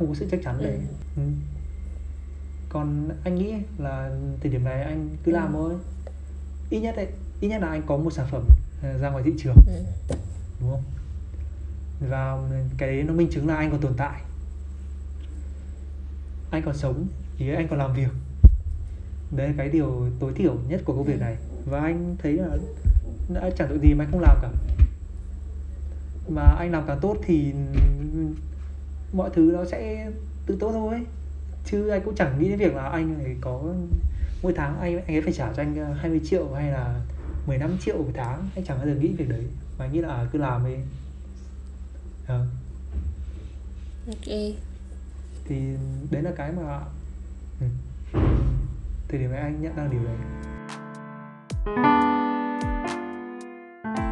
có sự chắc chắn đấy Ừ. Ừ. còn anh nghĩ là thời điểm này anh cứ làm Ừ. thôi ít nhất ấy ít nhất là anh có một sản phẩm ờ, ra ngoài thị trường Ừ. đúng không và cái đấy nó minh chứng là anh còn tồn tại anh còn sống thì anh còn làm việc đấy là cái điều tối thiểu nhất của công việc Ừ. này và anh thấy là đã chẳng được gì mà anh không làm cả mà anh làm càng tốt thì mọi thứ nó sẽ tự tốt thôi. Chứ anh cũng chẳng nghĩ đến việc là anh phải có mỗi tháng anh anh ấy phải trả cho anh ờ, 20 triệu hay là 15 triệu một tháng. Anh chẳng bao giờ nghĩ việc đấy mà anh nghĩ là à, cứ làm đi. Ờ, ok. Thì đấy là cái mà ừ. thời điểm này anh nhận ra điều đấy.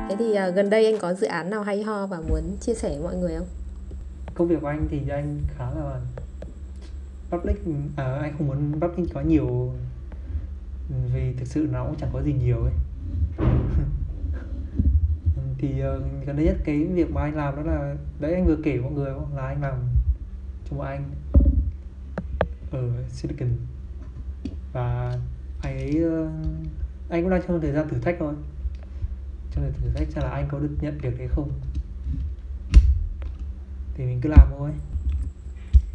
Thế thì à, gần đây anh có dự án nào hay ho và muốn chia sẻ với mọi người không công việc của anh thì anh khá là public. À, anh không muốn public có nhiều vì thực sự nó cũng chẳng có gì nhiều ấy. [LAUGHS] Thì ờ, gần đây nhất cái việc mà anh làm đó là đấy anh vừa kể mọi người không? là anh làm cho một anh ở Silicon. Và anh ấy ờ, anh cũng đang trong thời gian thử thách thôi. Trong thời thử thách xem là anh có được nhận việc đấy không? Thì mình cứ làm thôi.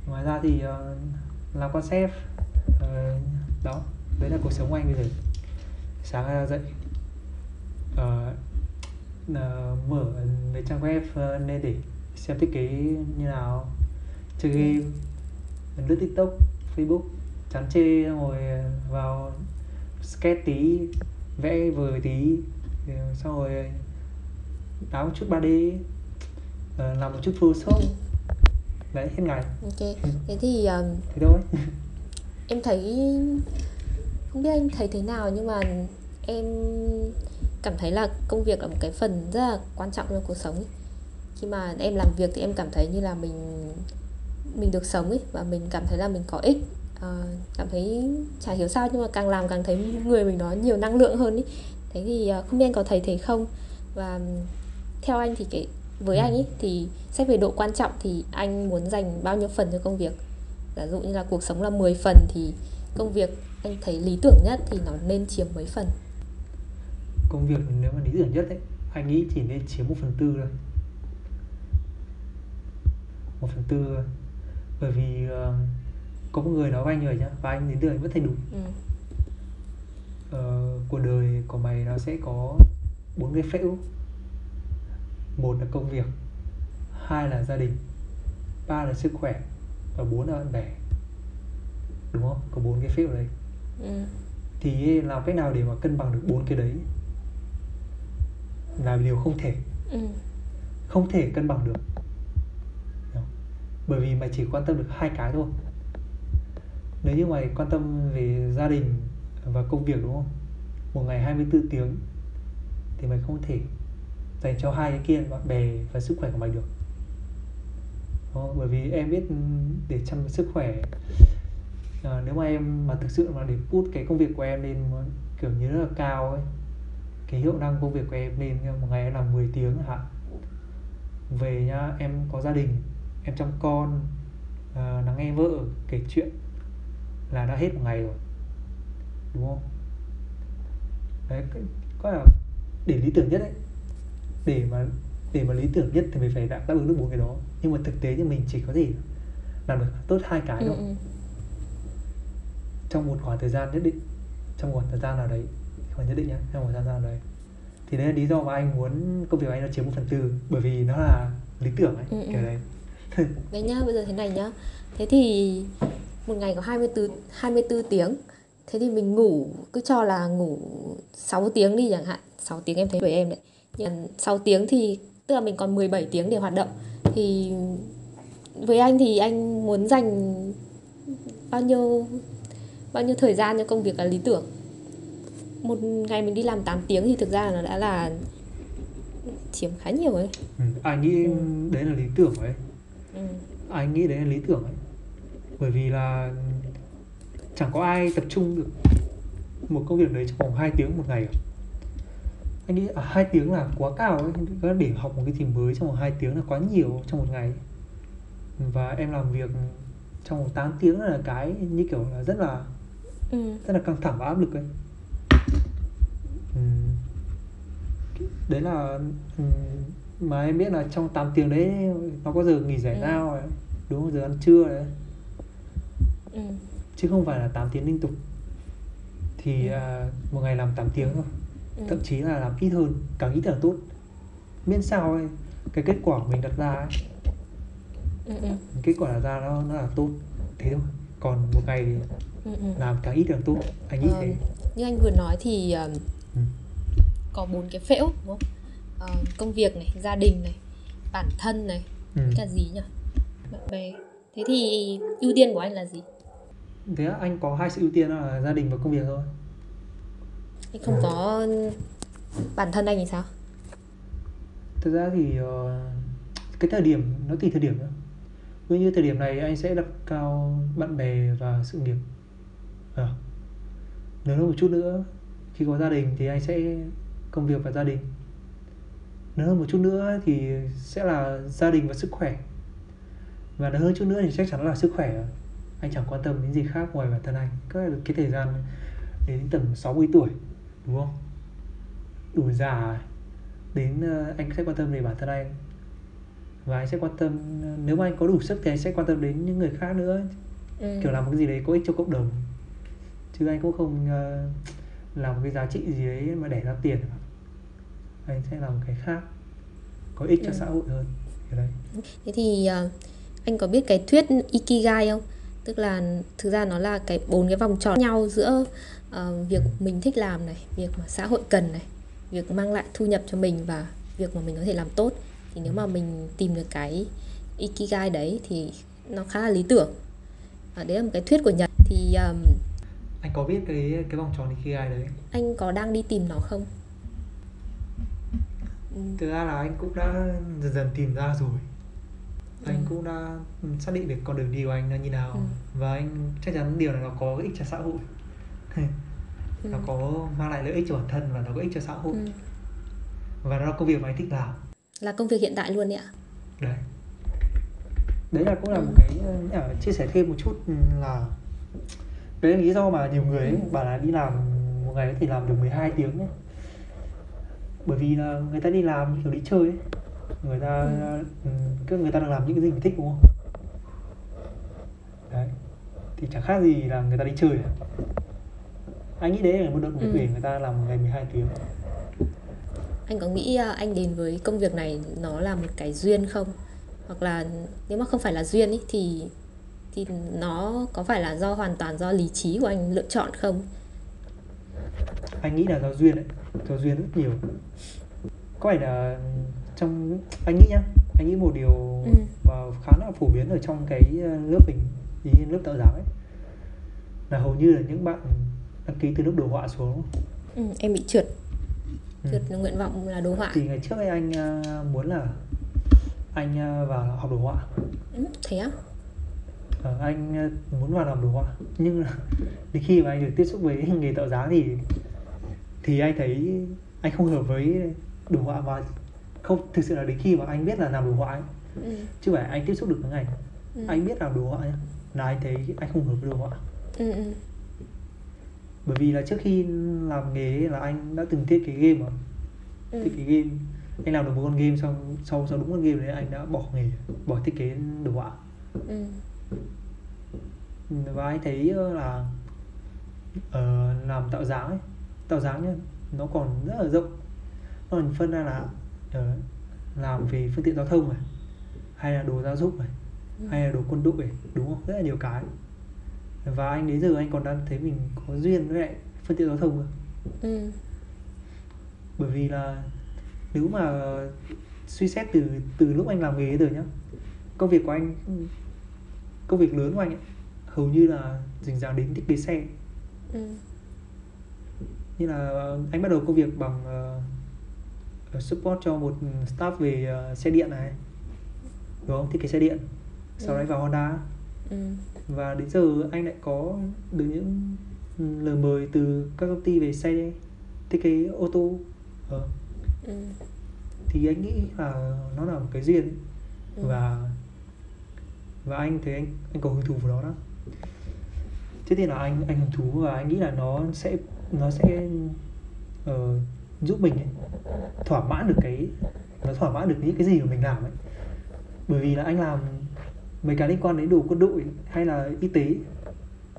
Ngoài ra thì ờ, làm concept ờ, đó đấy là cuộc sống của anh bây giờ. Sáng ra dậy ờ, ờ, mở mấy trang web ờ, lên để xem thiết kế như nào. Chơi game lướt tiktok facebook chán chê xong rồi vào sketch tí vẽ vời tí xong rồi đá một chút 3D ờ, làm một chút Photoshop Ừ. đấy hết ngày. Ok. Thế thì um, thế thôi. [LAUGHS] em thấy không biết anh thấy thế nào nhưng mà em cảm thấy là công việc là một cái phần rất là quan trọng trong cuộc sống ấy. khi mà em làm việc thì em cảm thấy như là mình mình được sống ấy và mình cảm thấy là mình có ích. Ờ, cảm thấy chả hiểu sao nhưng mà càng làm càng thấy người mình nó nhiều năng lượng hơn ấy. Thế thì không biết anh có thấy thế không? Và theo anh thì cái với anh ấy thì xét về độ quan trọng thì anh muốn dành bao nhiêu phần cho công việc? Giả dụ như là cuộc sống là 10 phần thì công việc anh thấy lý tưởng nhất thì nó nên chiếm mấy phần? Công việc nếu mà lý tưởng nhất ấy anh nghĩ chỉ nên chiếm một phần tư thôi. Một phần tư thôi. Bởi vì ờ, có một người nói với anh rồi nhá và anh đến đời vẫn thấy đúng. Ừ. ờ, cuộc đời của mày nó sẽ có bốn cái phễu một là công việc hai là gia đình ba là sức khỏe và bốn là bạn bè. Đúng không? Có bốn cái phễu đấy Ừ. thì làm cách nào để mà cân bằng được bốn cái đấy? Là điều không thể. Ừ. không thể cân bằng được. Bởi vì mày chỉ quan tâm được hai cái thôi. Nếu như mày quan tâm về gia đình và công việc đúng không? Một ngày 24 tiếng thì mày không thể dành cho hai cái kia bạn bè và sức khỏe của mày được. Đó, bởi vì em biết để chăm sức khỏe à, nếu mà em mà thực sự mà để put cái công việc của em lên kiểu như rất là cao ấy cái hiệu năng công việc của em lên một ngày em làm 10 tiếng hả? Về nhá em có gia đình em chăm con à, lắng nghe vợ kể chuyện là đã hết một ngày rồi đúng không? Đấy cái- có là để lý tưởng nhất đấy để mà để mà lý tưởng nhất thì mình phải đáp ứng được bốn cái đó nhưng mà thực tế thì mình chỉ có thể làm được tốt hai cái Ừ. thôi Ừ. trong một khoảng thời gian nhất định trong một khoảng thời gian nào đấy khoảng nhất định nhá trong một khoảng thời gian nào đấy thì đấy là lý do mà anh muốn công việc của anh nó chiếm một phần tư bởi vì nó là lý tưởng ấy Ừ, ừ. kiểu đấy [LAUGHS] Đấy nhá, bây giờ thế này nhá. Thế thì một ngày có 24 24 tiếng. Thế thì mình ngủ cứ cho là ngủ 6 tiếng đi chẳng hạn. 6 tiếng em thấy với em đấy. Nhưng mà 6 tiếng thì tức là mình còn 17 tiếng để hoạt động. Thì với anh thì anh muốn dành bao nhiêu bao nhiêu thời gian cho công việc là lý tưởng. Một ngày mình đi làm 8 tiếng thì thực ra là nó đã là chiếm khá nhiều rồi. ừ. anh nghĩ đấy là lý tưởng ấy Ừ. anh nghĩ đấy là lý tưởng ấy bởi vì là chẳng có ai tập trung được một công việc đấy trong vòng 2 tiếng một ngày cả. Anh nghĩ à, 2 tiếng là quá cao ấy để học một cái gì mới trong vòng 2 tiếng là quá nhiều trong một ngày và em làm việc trong vòng 8 tiếng là cái như kiểu là rất là Ừ. rất là căng thẳng và áp lực ấy Ừm. đấy là ừm, mà em biết là trong 8 tiếng đấy nó có giờ nghỉ giải Ừ. lao ấy đúng không giờ ăn trưa đấy Ừ. chứ không phải là 8 tiếng liên tục thì Ừ. à, một ngày làm 8 tiếng thôi Ừ. thậm chí là làm ít hơn càng ít càng tốt miễn sao ấy cái kết quả mình đặt ra ấy, Ừ. Ừ. kết quả đặt ra nó nó là tốt thế thôi còn một ngày Ừ. Ừ. làm càng ít càng tốt anh nghĩ Ờ, thế như anh vừa nói thì um, Ừ. có bốn cái phễu đúng không Ờ, công việc này gia đình này bản thân này ừ. cả gì nhỉ bạn bè thế thì ưu tiên của anh là gì thế anh có hai sự ưu tiên là gia đình và công việc thôi anh không có bản thân anh thì sao? Thực ra thì ờ, cái thời điểm nó tùy thời điểm nữa ví như thời điểm này anh sẽ đặt cao bạn bè và sự nghiệp. Ờ. À. lớn hơn một chút nữa khi có gia đình thì anh sẽ công việc và gia đình. Lớn hơn một chút nữa thì sẽ là gia đình và sức khỏe. Và lớn hơn chút nữa thì chắc chắn là sức khỏe. Anh chẳng quan tâm đến gì khác ngoài bản thân anh. Cái, cái thời gian đến tầm 60 tuổi đúng không? Đủ già đến ờ, anh sẽ quan tâm về bản thân anh. Và anh sẽ quan tâm nếu mà anh có đủ sức thì anh sẽ quan tâm đến những người khác nữa. Ừ. kiểu làm một cái gì đấy có ích cho cộng đồng. Chứ anh cũng không ờ, làm một cái giá trị gì đấy mà để ra tiền. Anh sẽ làm cái khác có ích cho Ừ. xã hội hơn. Kiểu đấy. Thế thì ờ, anh có biết cái thuyết ikigai không? Tức là thực ra nó là cái bốn cái vòng tròn nhau giữa ờ, việc mình thích làm này việc mà xã hội cần này việc mang lại thu nhập cho mình và việc mà mình có thể làm tốt. Thì nếu mà mình tìm được cái ikigai đấy thì nó khá là lý tưởng. À, đấy là một cái thuyết của nhật. Thì um, anh có biết cái cái vòng tròn ikigai đấy anh có đang đi tìm nó không? Thực ra là anh cũng đã dần dần tìm ra rồi. Anh Ừ. cũng đã xác định được con đường đi của anh là như nào. Ừ. và anh chắc chắn điều này nó có ích cho xã hội [LAUGHS] Ừ. nó có mang lại lợi ích cho bản thân và nó có ích cho xã hội Ừ. và nó là công việc mà anh thích làm là công việc hiện tại luôn đấy ạ đấy đấy là cũng là Ừ. một cái uh, chia sẻ thêm một chút ừ, là đấy là lý do mà nhiều người ấy Ừ. bảo là đi làm một ngày có thể làm được 12 tiếng ấy. bởi vì là người ta đi làm kiểu đi chơi ấy. người ta Ừ. ừ, người ta đang làm những cái gì mình thích đúng không đấy thì chẳng khác gì là người ta đi chơi à. Anh nghĩ đấy là một động lực Ừ. để người ta làm ngày 12 tiếng anh có nghĩ à, anh đến với công việc này nó là một cái duyên không hoặc là nếu mà không phải là duyên ý, thì thì nó có phải là do hoàn toàn do lý trí của anh lựa chọn không anh nghĩ là do duyên đấy do duyên rất nhiều có phải là trong anh nghĩ nhá anh nghĩ một điều Ừ. mà khá là phổ biến ở trong cái ờ, lớp mình ý lớp tạo giáo ấy là hầu như là những bạn đăng ký từ lớp đồ họa xuống. Ừ, em bị trượt. Ừ. trượt nguyện vọng là đồ họa. Thì ngày trước ấy anh ờ, muốn là anh ờ, vào học đồ họa. Ừ, thế á? Ờ, anh ờ, muốn vào làm đồ họa. Nhưng là đến khi mà anh được tiếp xúc với nghề tạo dáng thì thì anh thấy anh không hợp với đồ họa và không thực sự là đến khi mà anh biết là làm đồ họa ấy, ừ, chứ phải anh tiếp xúc được với ngành. Ừ, anh biết làm đồ họa nhá là anh thấy anh không hợp với đồ họa. Ừ, ừ, bởi vì là trước khi làm nghề ấy là anh đã từng thiết kế game mà. Ừ, thiết kế game. Anh làm được một con game xong sau sau đúng con game đấy anh đã bỏ nghề bỏ thiết kế đồ họa. Ừ, và anh thấy ờ, là ờ, làm tạo dáng ấy tạo dáng nhá nó còn rất là rộng. Nó còn phân ra là ờ, làm về phương tiện giao thông này hay là đồ gia dụng này Ừ. hay là đồ quân đội này, đúng không? Rất là nhiều cái và anh đến giờ anh còn đang thấy mình có duyên với lại phương tiện giao thông cơ? Ừ, bởi vì là nếu mà suy xét từ từ lúc anh làm nghề giờ nhá công việc của anh công việc lớn của anh ấy, hầu như là dính dáng đến thiết kế xe. Ừ, như là anh bắt đầu công việc bằng uh, support cho một staff về ờ, xe điện này. Đúng không? Thiết kế xe điện. Sau Ừ. đấy vào Honda. Ừ, và đến giờ anh lại có được những lời mời từ các công ty về xe thiết kế ô tô. Ờ, ừ, thì anh nghĩ là nó là một cái duyên. Ừ. và và anh thấy anh anh có hứng thú với nó đó. Trước tiên là anh anh hứng thú và anh nghĩ là nó sẽ nó sẽ ờ, giúp mình ấy, thỏa mãn được cái nó thỏa mãn được những cái gì mà mình làm ấy. Bởi vì là anh làm mấy cái liên quan đến đồ quân đội hay là y tế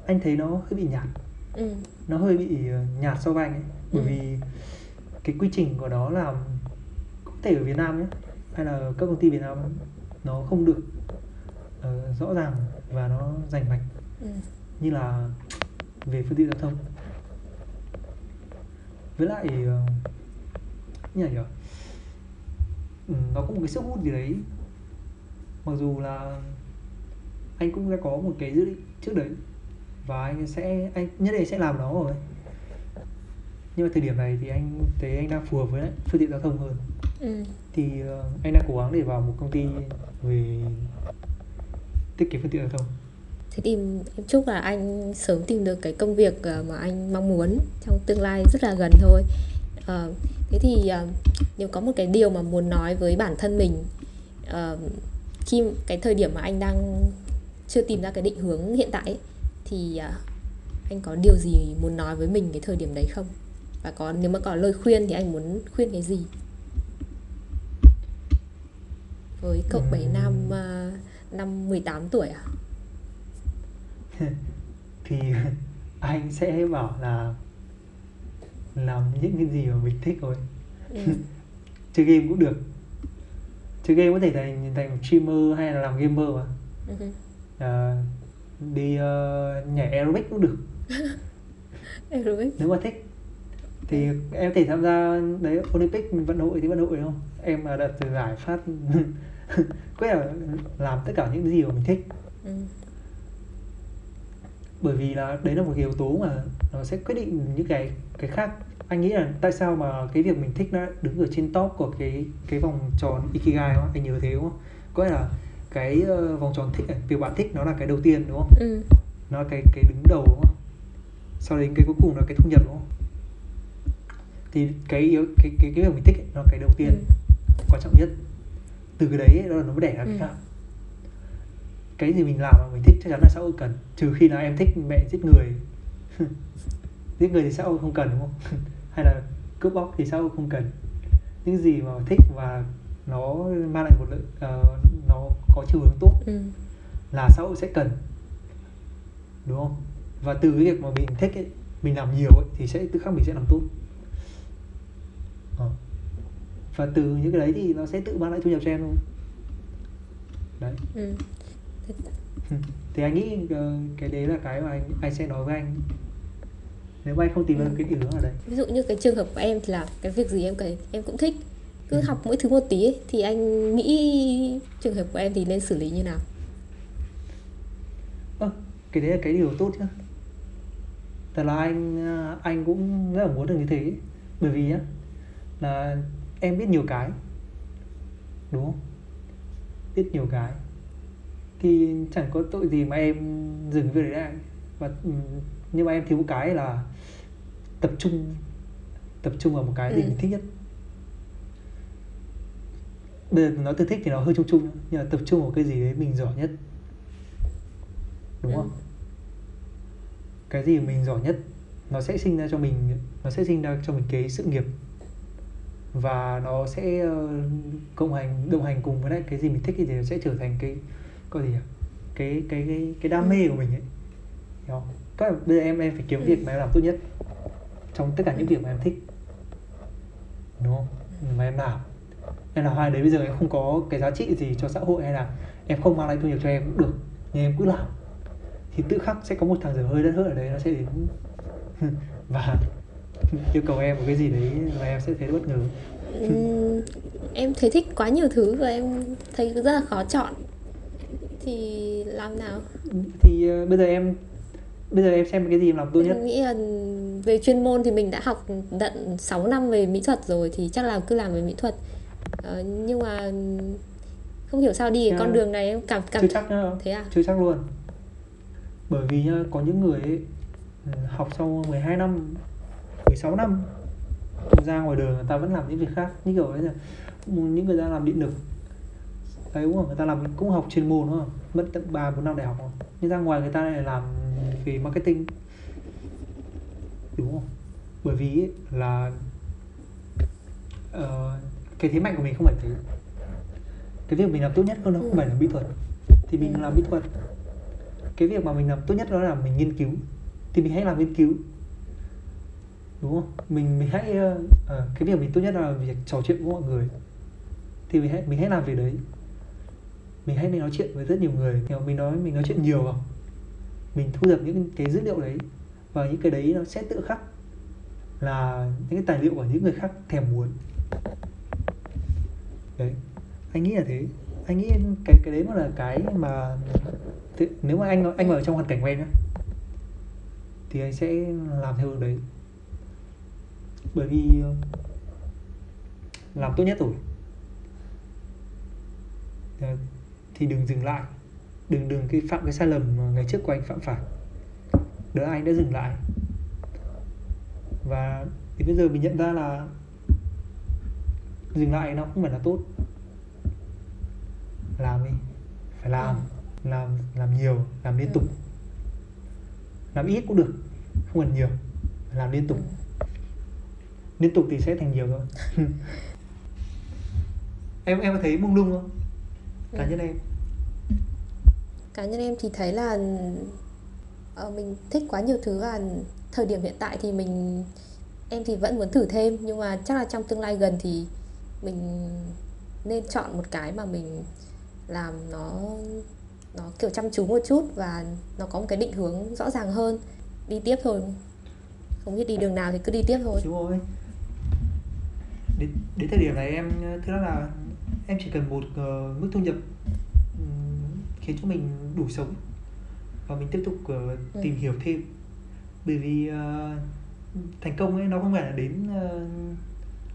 anh thấy nó hơi bị nhạt. Ừ, nó hơi bị ờ, nhạt so với anh ấy. Bởi Ừ. vì cái quy trình của nó làm có thể ở Việt Nam nhé hay là các công ty Việt Nam nó không được ờ, rõ ràng và nó rành mạch. Ừ, như là về phương tiện giao thông. Với lại ờ, như là nhỉ? Ừ, nó có một cái sức hút gì đấy. Mặc dù là anh cũng đã có một cái dự định trước đấy và anh sẽ anh nhất định sẽ làm nó rồi nhưng mà thời điểm này thì anh thấy anh đang phù hợp với lại phương tiện giao thông hơn ừ. thì ờ, anh đang cố gắng để vào một công ty về thiết kế phương tiện giao thông Thế thì em chúc là anh sớm tìm được cái công việc ờ, mà anh mong muốn trong tương lai rất là gần thôi. Ờ, thế thì ờ, nếu có một cái điều mà muốn nói với bản thân mình ờ, khi cái thời điểm mà anh đang chưa tìm ra cái định hướng hiện tại ấy, thì ờ, anh có điều gì muốn nói với mình cái thời điểm đấy không? Và có nếu mà có lời khuyên thì anh muốn khuyên cái gì? Với cậu bé Ừm. nam ờ, năm 18 tuổi à? [LAUGHS] thì [LAUGHS] anh sẽ bảo là làm những cái gì mà mình thích thôi Ừ. [LAUGHS] chơi game cũng được chơi game có thể thành thành streamer hay là làm gamer mà Ừ. à, đi ờ, nhảy aerobic cũng được. [LAUGHS] Aerobic. nếu mà thích. Thì em có thể tham gia đấy Olympic vận hội thì vận hội không? Em là đặt giải phát [LAUGHS] quyết là làm tất cả những gì mà mình thích. Ừ. bởi vì là đấy là một cái yếu tố mà nó sẽ quyết định những cái cái khác. Anh nghĩ là tại sao mà cái việc mình thích nó đứng ở trên top của cái cái vòng tròn ikigai không? Anh nhớ thế không? Có là cái uh, vòng tròn thích việc bạn thích nó là cái đầu tiên đúng không? Ừ. nó là cái cái đứng đầu đúng không? Sau đến cái cuối cùng là cái thu nhập đúng không? Thì cái yếu cái cái cái việc mình thích ấy, nó là cái đầu tiên Ừ. quan trọng nhất. Từ cái đấy nó nó mới đẻ ra cái Ừ. khác. Cái gì mình làm mà mình thích chắc chắn là xã hội cần. Trừ khi nào em thích mẹ giết người. [LAUGHS] Giết người thì xã hội không cần đúng không? [LAUGHS] Hay là cướp bóc thì xã hội không cần. Những gì mà thích và nó mang lại một lợi nó có chiều hướng tốt Ừ. là xã hội sẽ cần đúng không? Và từ cái việc mà mình thích ấy, mình làm nhiều ấy, thì sẽ tự khắc mình sẽ làm tốt. Ờ. và từ những cái đấy thì nó sẽ tự mang lại thu nhập cho em thôi. Đấy. Ừ. thì anh nghĩ ờ, cái đấy là cái mà anh anh sẽ nói với anh. Nếu mà anh không tìm được cái điểm ở đây. Ví dụ như cái trường hợp của em thì là cái việc gì em cần em cũng thích cứ học mỗi thứ một tí ấy, thì anh nghĩ trường hợp của em thì nên xử lý như nào? Ơ, cái đấy là cái điều tốt chứ thật là anh anh cũng rất là muốn được như thế bởi vì á là em biết nhiều cái đúng không? Biết nhiều cái. Thì chẳng có tội gì mà em dừng việc đấy lại và ừ, nhưng mà em thiếu cái là tập trung tập trung vào một cái Ừ. mình thích nhất bây giờ nói từ thích thì nó hơi chung chung nhưng mà tập trung vào cái gì đấy mình giỏi nhất. Đúng Ừ. không? Cái gì mình giỏi nhất nó sẽ sinh ra cho mình nó sẽ sinh ra cho mình cái sự nghiệp. Và nó sẽ ờ, cộng hành đồng hành cùng với lại cái gì mình thích thì nó sẽ trở thành cái có gì nhỉ? Cái cái cái cái đam mê của mình ấy. Hiểu không? Các bây giờ em em phải kiếm Ừ. việc mà em làm tốt nhất trong tất cả những việc mà em thích. Đúng không? Mà em làm em làm hai đấy bây giờ em không có cái giá trị gì cho xã hội hay là em không mang lại thu nhập cho em cũng được nhưng em cứ làm. Thì tự khắc sẽ có một thằng dở hơi đất hơi ở đấy nó sẽ đến [LAUGHS] và yêu cầu em một cái gì đấy và em sẽ thấy bất ngờ. Em thấy thích quá nhiều thứ và em thấy rất là khó chọn. Thì làm nào? Thì ờ, bây giờ em bây giờ em xem cái gì em làm tốt nhất? Em nghĩ là về chuyên môn thì mình đã học tận 6 năm về mỹ thuật rồi thì chắc là cứ làm về mỹ thuật Ờ, nhưng mà không hiểu sao đi cái con Yeah. đường này em cảm cảm chưa chắc nhá. Thế à? Chưa chắc luôn. Bởi vì nhá, có những người ấy, ừ, học sau 12 năm 16 năm ra ngoài đường người ta vẫn làm những việc khác. Như kiểu ấy là những người ta làm điện lực. Đấy đúng không? Người ta làm cũng học chuyên môn đúng không? Mất tận ba bốn năm đại học không? nhưng ra ngoài người ta lại làm về marketing. Đúng không? Bởi vì ấy, là ờ, cái thế mạnh của mình không phải thế. Cái việc mình làm tốt nhất nó không Ừ. phải là mỹ thuật. Thì mình Ừ. làm mỹ thuật. Cái việc mà mình làm tốt nhất đó là mình nghiên cứu. Thì mình hãy làm nghiên cứu. Đúng không? Mình mình hãy ờ, cái việc mình tốt nhất là việc trò chuyện với mọi người. Thì mình hãy mình hãy làm việc đấy. Mình hãy nói chuyện với rất nhiều người. Kiểu mình nói mình nói chuyện nhiều vào. Mình thu thập những cái dữ liệu đấy. Và những cái đấy nó sẽ tự khắc là những cái tài liệu của những người khác thèm muốn đấy. Anh nghĩ là thế. Anh nghĩ cái cái đấy mà là cái mà thì, nếu mà anh anh ở trong hoàn cảnh của em nhá thì anh sẽ làm theo hướng đấy. Bởi vì ờ, làm tốt nhất rồi. Ờ, thì đừng dừng lại. Đừng đừng cái phạm cái sai lầm mà ngày trước của anh phạm phải. Đó anh đã dừng lại. Và thì bây giờ mình nhận ra là dừng lại nó không phải là tốt. Làm đi. Phải làm. Làm làm nhiều làm liên tục. Làm ít cũng được không cần nhiều. Làm liên tục. Liên tục thì sẽ thành nhiều thôi. [LAUGHS] Em em có thấy mông lung không? Cá nhân em. Cá nhân em thì thấy là ờ, mình thích quá nhiều thứ và thời điểm hiện tại thì mình em thì vẫn muốn thử thêm. Nhưng mà chắc là trong tương lai gần thì mình nên chọn một cái mà mình làm nó nó kiểu chăm chú một chút và nó có một cái định hướng rõ ràng hơn. Đi tiếp thôi. Không biết đi đường nào thì cứ đi tiếp thôi. Đúng rồi đến, đến thời điểm này em thứ là em chỉ cần một uh, mức thu nhập um, khiến cho mình đủ sống và mình tiếp tục uh, ừ. tìm hiểu thêm. Bởi vì uh, thành công ấy nó không phải là đến uh,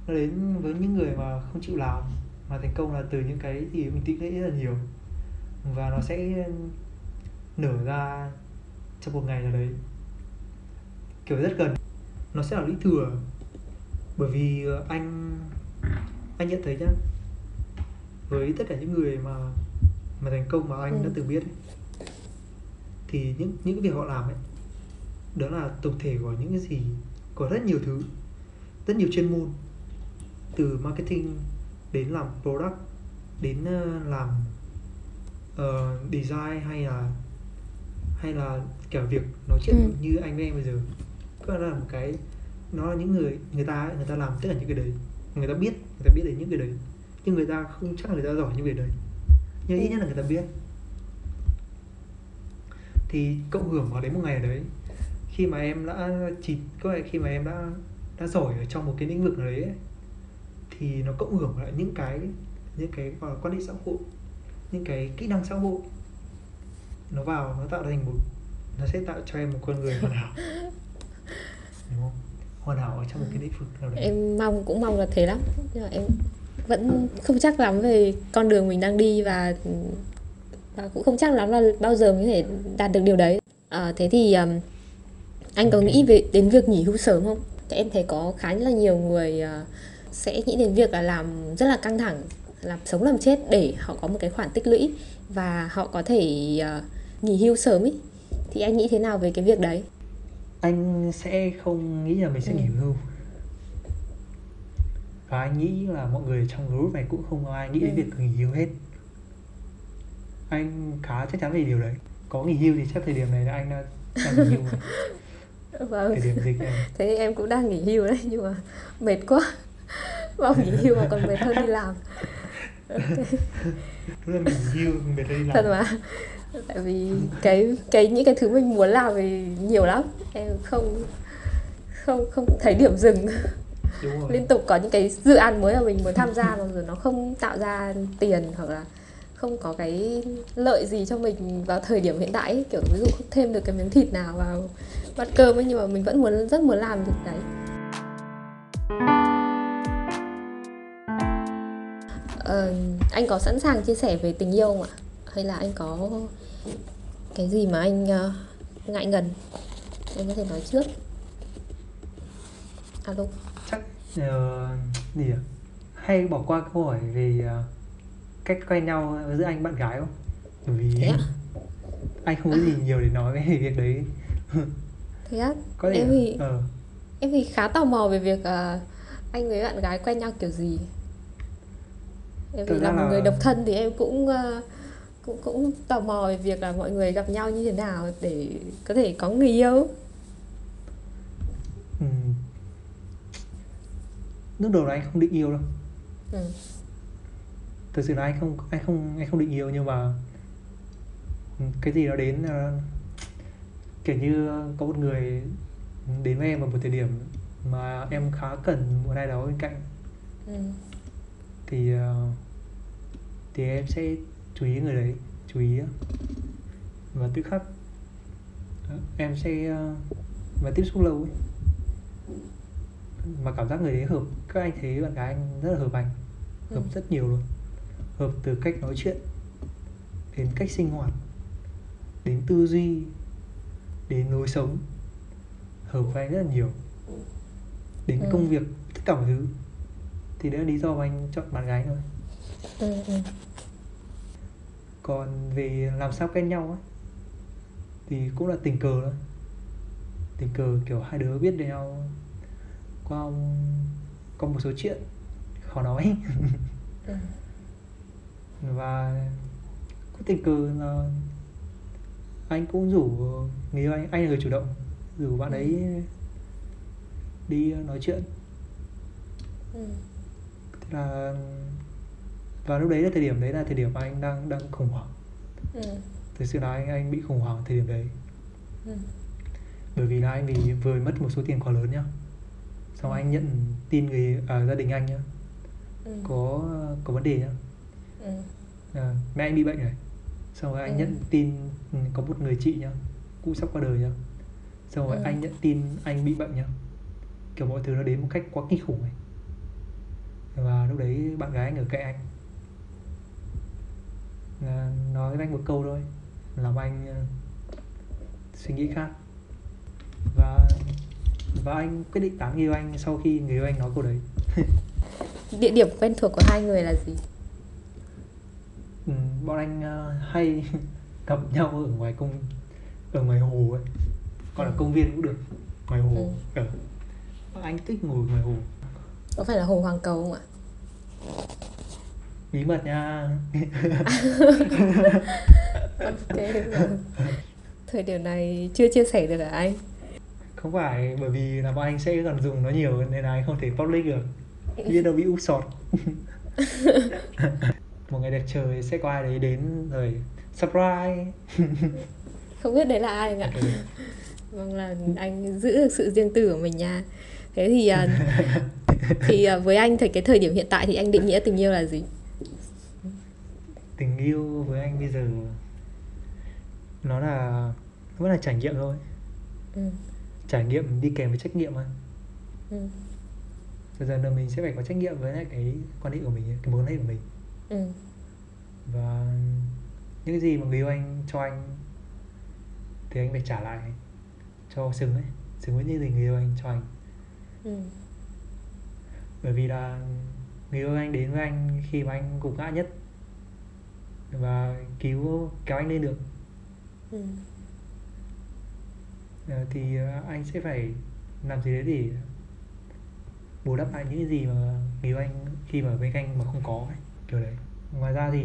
nó đến với những người mà không chịu làm mà thành công là từ những cái gì mình tích lũy rất là nhiều. Và nó sẽ nở ra trong một ngày nào đấy. Kiểu rất gần. Nó sẽ là lý thừa. Bởi vì ờ, anh anh nhận thấy nhá với tất cả những người mà mà thành công mà anh ừ. đã từng biết ấy, thì những những cái việc họ làm ấy đó là tổng thể của những cái gì có rất nhiều thứ rất nhiều chuyên môn từ marketing đến làm product đến uh, làm uh, design hay là hay là kiểu việc nói chuyện ừ. như anh với em bây giờ. Có là một cái nó là những người người ta người ta làm tất cả những cái đấy. Người ta biết người ta biết đến những cái đấy. Nhưng người ta không chắc người ta giỏi những việc đấy. Nhưng ít ừ. nhất là người ta biết. Thì cộng hưởng vào đến một ngày ở đấy khi mà em đã chỉ có khi mà em đã đã giỏi ở trong một cái lĩnh vực nào đấy ấy, thì nó cộng hưởng lại những cái những cái gọi là quan hệ xã hội những cái kỹ năng xã hội. Nó vào nó tạo thành một nó sẽ tạo cho em một con người hoàn hảo. Đúng không? Hoàn hảo ở trong một cái lĩnh vực nào đấy. Em mong cũng mong là thế lắm. Nhưng mà em vẫn không chắc lắm về con đường mình đang đi và và cũng không chắc lắm là bao giờ mới có thể đạt được điều đấy. À, thế thì um, anh có nghĩ về đến việc nghỉ hưu sớm không? Em thấy có khá là nhiều người uh, sẽ nghĩ đến việc là làm rất là căng thẳng làm sống làm chết để họ có một cái khoản tích lũy và họ có thể uh, nghỉ hưu sớm ý. Thì anh nghĩ thế nào về cái việc đấy? Anh sẽ không nghĩ là mình sẽ ừ. nghỉ hưu. Và anh nghĩ là mọi người trong group này cũng không ai nghĩ đến ừ. việc nghỉ hưu hết. Anh khá chắc chắn về điều đấy. Có nghỉ hưu thì chắc thời điểm này là anh đã, đã nghỉ hưu rồi [LAUGHS] vâng. Thời điểm dịch này. thế em cũng đang nghỉ hưu đấy nhưng mà mệt quá vào nghỉ hưu mà còn mệt hơn đi làm đúng là nghỉ hưu mệt hơn đi làm thật mà. Tại vì cái cái những cái thứ mình muốn làm thì nhiều lắm. Em không không không thấy điểm dừng. Liên tục có những cái dự án mới mà mình muốn tham gia mà rồi nó không tạo ra tiền hoặc là không có cái lợi gì cho mình vào thời điểm hiện tại ấy. kiểu ví dụ không thêm được cái miếng thịt nào vào bát cơm ấy nhưng mà mình vẫn muốn rất muốn làm việc đấy ờ, anh có sẵn sàng chia sẻ về tình yêu không ạ? Hay là anh có cái gì mà anh uh, ngại ngần? Anh có thể nói trước. Alo. Chắc uh, gì à? hay bỏ qua câu hỏi về uh, cách quen nhau giữa anh bạn gái không? Bởi vì à? anh không có gì [LAUGHS] nhiều để nói về việc đấy. Thế á? Có em thì ờ. em thì khá tò mò về việc uh, anh với bạn gái quen nhau kiểu gì em vì là một người độc thân thì em cũng uh, cũng cũng tò mò về việc là mọi người gặp nhau như thế nào để có thể có người yêu ừ. lúc đầu là anh không định yêu đâu ừ. thực sự là anh không anh không anh không định yêu nhưng mà ừ, cái gì đó đến kiểu như có một người đến với em ở một thời điểm mà em khá cần một ai đó bên cạnh ừ. Thì uh, thì em sẽ chú ý người đấy chú ý và tự khắc em sẽ uh, và tiếp xúc lâu ấy. Mà cảm giác người đấy hợp các anh thấy bạn gái anh rất là hợp anh hợp ừ. rất nhiều luôn. Hợp từ cách nói chuyện đến cách sinh hoạt đến tư duy đến lối sống. Hợp với anh rất là nhiều. Đến ừ. công việc tất cả mọi thứ thì đấy là lý do mà anh chọn bạn gái thôi ừ, ừ. còn về làm sao quen nhau ấy thì cũng là tình cờ thôi tình cờ kiểu hai đứa biết nhau qua qua một số chuyện khó nói [LAUGHS] ừ. và có tình cờ là anh cũng rủ người yêu anh anh là người chủ động rủ bạn ấy ừ. đi nói chuyện ừ. Là và lúc đấy là thời điểm đấy là thời điểm anh đang đang khủng hoảng ừ. thực sự là anh anh bị khủng hoảng thời điểm đấy ừ. bởi vì là anh vì vừa mất một số tiền quá lớn nhá xong anh nhận tin người à, gia đình anh nhá ừ. có có vấn đề nhá Ừ. à, mẹ anh bị bệnh rồi xong rồi anh Ừ. nhận tin ừ, có một người chị nhá cũng sắp qua đời nhá xong rồi Ừ. anh nhận tin anh bị bệnh nhá kiểu mọi thứ nó đến một cách quá kinh khủng ấy và lúc đấy bạn gái anh ở cạnh anh. À, nói với anh một câu thôi làm anh ờ, suy nghĩ khác. Và và anh quyết định tán người yêu anh sau khi người yêu anh nói câu đấy. [LAUGHS] Địa điểm quen thuộc của hai người là gì? Ừ, bọn anh ờ, hay [LAUGHS] gặp nhau ở ngoài công ở ngoài hồ ấy. Còn là Ừ. công viên cũng được ngoài hồ Ừ. anh thích ngồi ngoài hồ. Có phải là hồ hoàng cầu không ạ bí mật nha. [LAUGHS] Ok thời điểm này chưa chia sẻ được hả anh? Không phải bởi vì là bọn anh sẽ còn dùng nó nhiều nên là anh không thể public được. Biết đâu bị úp sọt. [LAUGHS] Một ngày đẹp trời sẽ có ai đấy đến rồi surprise. [LAUGHS] Không biết đấy là ai anh ạ. Vâng là anh giữ được sự riêng tư của mình nha. Thế thì à, thì à, với anh thì cái thời điểm hiện tại thì anh định nghĩa tình yêu là gì tình yêu với anh bây giờ nó là vẫn là trải nghiệm thôi ừ. trải nghiệm đi kèm với trách nhiệm mà Ừ. dần dần là mình sẽ phải có trách nhiệm với lại cái quan hệ của mình cái mối quan hệ của mình Ừ. và những cái gì mà người yêu anh cho anh thì anh phải trả lại cho xứng ấy xứng với những gì người yêu anh cho anh Ừ. bởi vì là người yêu anh đến với anh khi mà anh gục ngã nhất và cứu kéo anh lên được Ừ. Ờ, thì ờ, anh sẽ phải làm gì đấy để bù đắp lại những cái gì mà người yêu anh khi mà bên anh mà không có ấy, kiểu đấy ngoài ra thì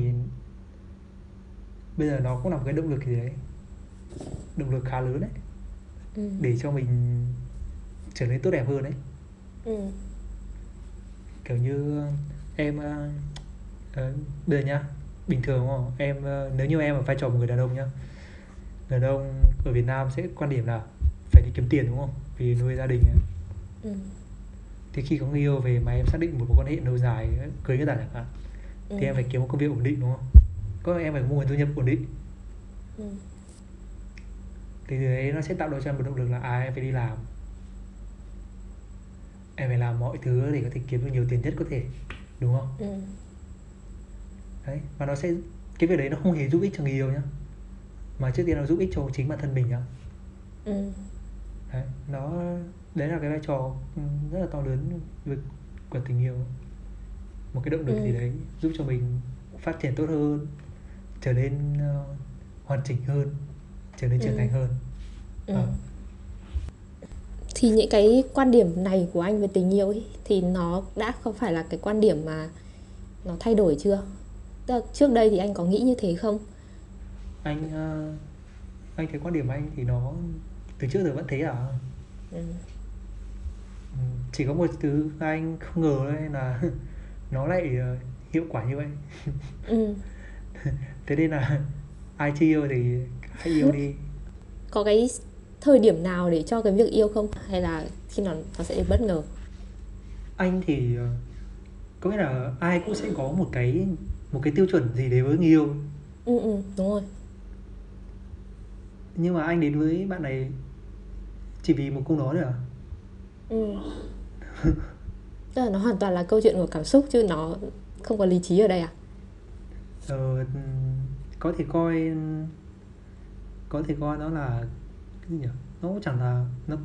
bây giờ nó cũng là một cái động lực gì đấy động lực khá lớn đấy Ừ. để cho mình trở nên tốt đẹp hơn đấy Ừ. kiểu như em ờ, bây giờ nhá bình thường không em ờ, nếu như em ở vai trò một người đàn ông nhá người đàn ông ở Việt Nam sẽ quan điểm là phải đi kiếm tiền đúng không vì nuôi gia đình ấy. Ừ. thì khi có người yêu về mà em xác định một mối quan hệ lâu dài cưới người ta chẳng hạn Ừ. thì em phải kiếm một công việc ổn định đúng không có em phải có một nguồn thu nhập ổn định Ừ. thì từ đấy nó sẽ tạo ra cho em một động lực là à em phải đi làm em phải làm mọi thứ để có thể kiếm được nhiều tiền nhất có thể đúng không Ừ. đấy và nó sẽ cái việc đấy nó không hề giúp ích cho người yêu nhá mà trước tiên nó giúp ích cho chính bản thân mình nhá Ừ. đấy nó đấy là cái vai trò ừ, rất là to lớn với của tình yêu một cái động lực Ừ. gì đấy giúp cho mình phát triển tốt hơn trở nên ờ, hoàn chỉnh hơn trở nên trưởng Ừ. thành hơn Ừ. Ờ. thì những cái quan điểm này của anh về tình yêu ấy, thì nó đã không phải là cái quan điểm mà nó thay đổi chưa? Tức là trước đây thì anh có nghĩ như thế không? Anh ờ, anh thấy quan điểm anh thì nó từ trước giờ vẫn thế à? Ừ. Ừ, chỉ có một thứ anh không ngờ đấy là [LAUGHS] nó lại ờ, hiệu quả như vậy. [LAUGHS] Ừ. thế nên là ai chưa yêu thì hãy yêu đi. [LAUGHS] Có cái thời điểm nào để cho cái việc yêu không? Hay là khi nó nó sẽ bất ngờ? Anh thì ờ, có nghĩa là ai cũng sẽ có một cái một cái tiêu chuẩn gì đấy với người yêu. Ừ ừ đúng rồi. Nhưng mà anh đến với bạn này chỉ vì một câu nói thôi à? Ừ. Tức là nó hoàn toàn là câu chuyện của cảm xúc chứ nó không có lý trí ở đây à? Ờ, có thể coi có thể coi nó là cái gì nhỉ? Nó cũng chẳng là nó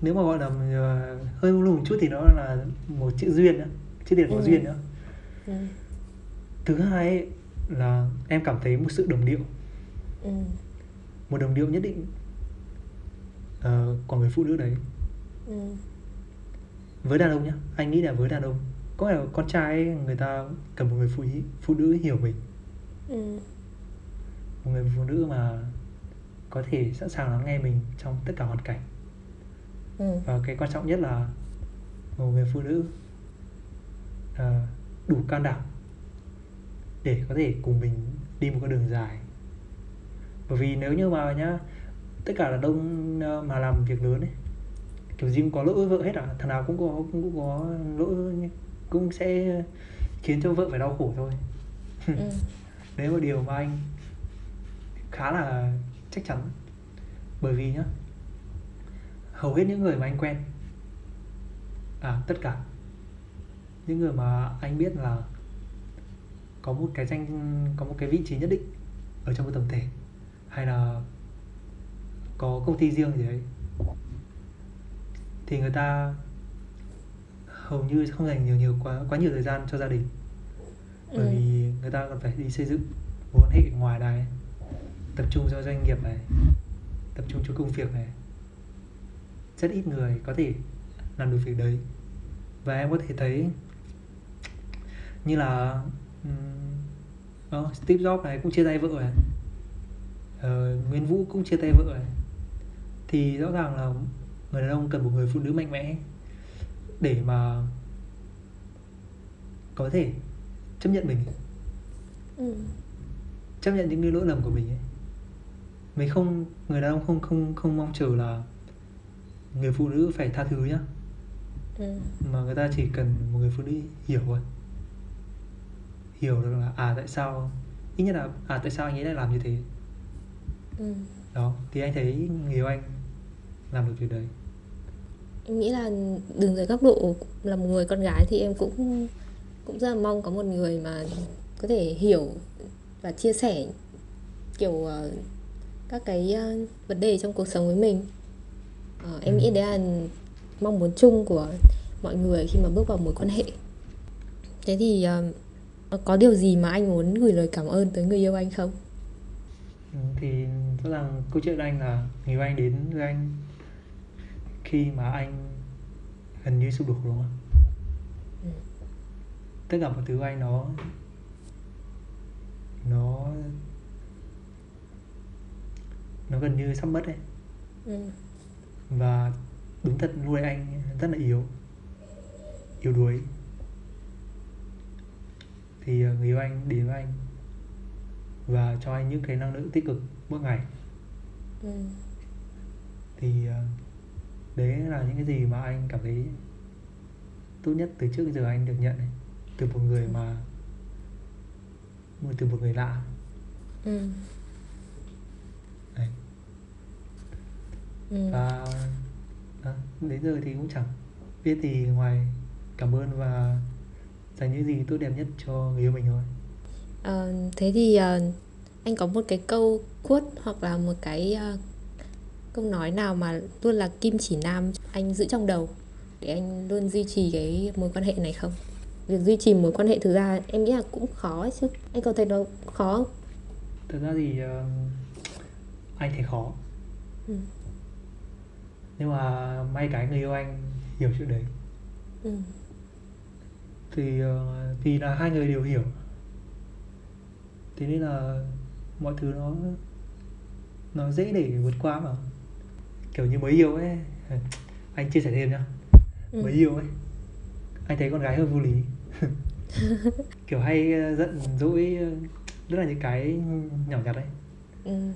nếu mà gọi là ờ, hơi lung một chút thì nó là một chữ duyên nữa chữ tiền có Ừ. duyên nữa ừ. Thứ hai ấy, là em cảm thấy một sự đồng điệu. Ừ. Một đồng điệu nhất định ờ, của người phụ nữ đấy. Ừ. Với đàn ông nhá anh nghĩ là với đàn ông. Có thể con trai ấy, người ta cần một người phụ nữ phụ nữ hiểu mình? Ừ. Một người phụ nữ mà có thể sẵn sàng lắng nghe mình trong tất cả hoàn cảnh. Ừ. Và cái quan trọng nhất là một người phụ nữ ờ, đủ can đảm để có thể cùng mình đi một con đường dài. Bởi vì nếu như mà nhá tất cả là đông ờ, mà làm việc lớn ấy kiểu gì cũng có lỗi vợ hết à thằng nào cũng có cũng, cũng có lỗi cũng sẽ khiến cho vợ phải đau khổ thôi. Ừ. đấy là một điều mà anh khá là chắc chắn. Bởi vì nhá hầu hết những người mà anh quen à tất cả những người mà anh biết là có một cái danh có một cái vị trí nhất định ở trong một tổng thể hay là có công ty riêng gì đấy thì người ta hầu như không dành nhiều nhiều quá quá nhiều thời gian cho gia đình. Bởi Ừ. vì người ta còn phải đi xây dựng mối quan hệ ngoài này tập trung cho doanh nghiệp này tập trung cho công việc này. Rất ít người có thể làm được việc đấy. Và em có thể thấy như là ừm, ờ, Steve Jobs này cũng chia tay vợ này. Ờ, Nguyên Vũ cũng chia tay vợ này. Thì rõ ràng là người đàn ông cần một người phụ nữ mạnh mẽ để mà có thể chấp nhận mình. Ừ. chấp nhận những cái lỗi lầm của mình ấy mình không người đàn ông không không không mong chờ là người phụ nữ phải tha thứ nhá Ừ. mà người ta chỉ cần một người phụ nữ hiểu thôi hiểu được là à tại sao ít nhất là à tại sao anh ấy lại làm như thế Ừ. đó thì anh thấy người yêu anh làm được việc đấy Em nghĩ là đứng dưới góc độ là một người con gái thì em cũng cũng rất là mong có một người mà có thể hiểu và chia sẻ kiểu ờ, các cái ờ, vấn đề trong cuộc sống với mình. Ờ, em Ừ. nghĩ đấy là mong muốn chung của mọi người khi mà bước vào mối quan hệ. Thế thì ờ, có điều gì mà anh muốn gửi lời cảm ơn tới người yêu anh không? Ừ, thì rõ ràng câu chuyện anh là người yêu anh đến với anh khi mà anh gần như sụp đổ đúng không Ừ. tất cả mọi thứ của anh nó nó nó gần như sắp mất ấy Ừ. và đúng thật nuôi anh rất là yếu yếu đuối thì ờ, người yêu anh đến với anh và cho anh những cái năng lượng tích cực mỗi ngày Ừ. thì ờ, đấy là những cái gì mà anh cảm thấy tốt nhất từ trước giờ anh được nhận này từ một người mà từ một người lạ Ừ. đấy Ừ. và đó, đến giờ thì cũng chẳng biết gì ngoài cảm ơn và dành những gì tốt đẹp nhất cho người yêu mình thôi Ờ, thế thì ờ, anh có một cái câu quote hoặc là một cái ờ, câu nói nào mà luôn là kim chỉ nam anh giữ trong đầu để anh luôn duy trì cái mối quan hệ này không? Việc duy trì mối quan hệ thực ra em nghĩ là cũng khó chứ. Anh có thấy nó khó không? thật ra thì ờ, anh thấy khó Ừ. nhưng mà may cái người yêu anh hiểu chuyện đấy Ừ. thì ờ, vì là hai người đều hiểu thế nên là mọi thứ nó nó dễ để vượt qua mà kiểu như mới yêu ấy [LAUGHS] anh chia sẻ thêm nhá Ừ. mới yêu ấy anh thấy con gái hơi vô lý [LAUGHS] kiểu hay ờ, giận dỗi ờ, rất là những cái nhỏ nhặt ấy Ừ.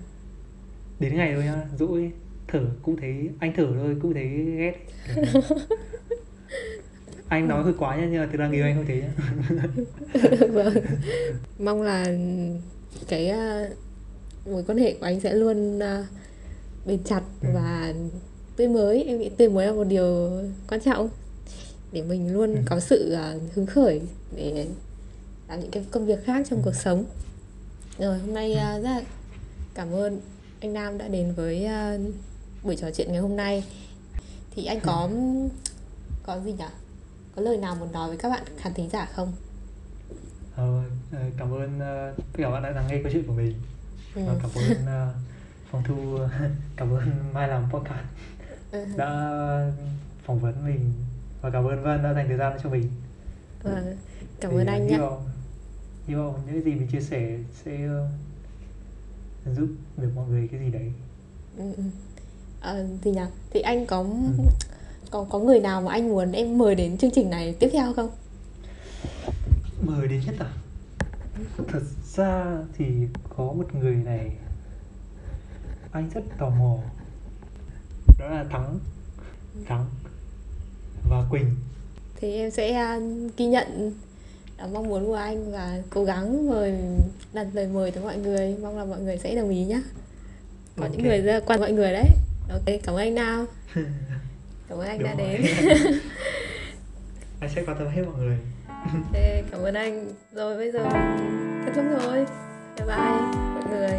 đến ngày thôi nhá dỗi thở cũng thấy anh thở thôi cũng thấy ghét [LAUGHS] anh nói hơi quá nhá nhưng mà thực ra người anh không thế nhá [LAUGHS] vâng. Mong là cái ờ, mối quan hệ của anh sẽ luôn ờ, bền chặt Ừ. và tươi mới. Em nghĩ tươi mới là một điều quan trọng để mình luôn Ừ. có sự ờ, hứng khởi để làm những cái công việc khác trong Ừ. cuộc sống. Rồi hôm nay rất là cảm ơn anh Nam đã đến với buổi trò chuyện ngày hôm nay. Thì anh có có gì nhỉ? Có lời nào muốn nói với các bạn khán thính giả không? Ờ, ờ, cảm ơn ờ, tất cả bạn đã lắng nghe câu chuyện của mình Ừ. và cảm ơn ờ, phòng thu [LAUGHS] cảm ơn mai làm podcast Ừ. đã phỏng vấn mình và cảm ơn Vân đã dành thời gian cho mình Vâng, cảm Thì, ơn anh nhé. hy vọng những gì mình chia sẻ sẽ giúp được mọi người cái gì đấy Ừ, Ờ, gì nhỉ? Thì anh có Ừ. có có người nào mà anh muốn em mời đến chương trình này tiếp theo không? mời đến nhất à thật ra thì có một người này anh rất tò mò đó là thắng thắng và quỳnh thì em sẽ uh, ghi nhận uh, mong muốn của anh và cố gắng mời đặt lời mời tới mọi người mong là mọi người sẽ đồng ý nhé có Ok. những người là quan mọi người đấy ok cảm ơn anh nào [LAUGHS] cảm ơn anh đã Đúng rồi. đến. [LAUGHS] Anh sẽ quan tâm hết mọi người. Ok, cảm ơn anh. Rồi bây giờ kết thúc rồi. Bye bye mọi người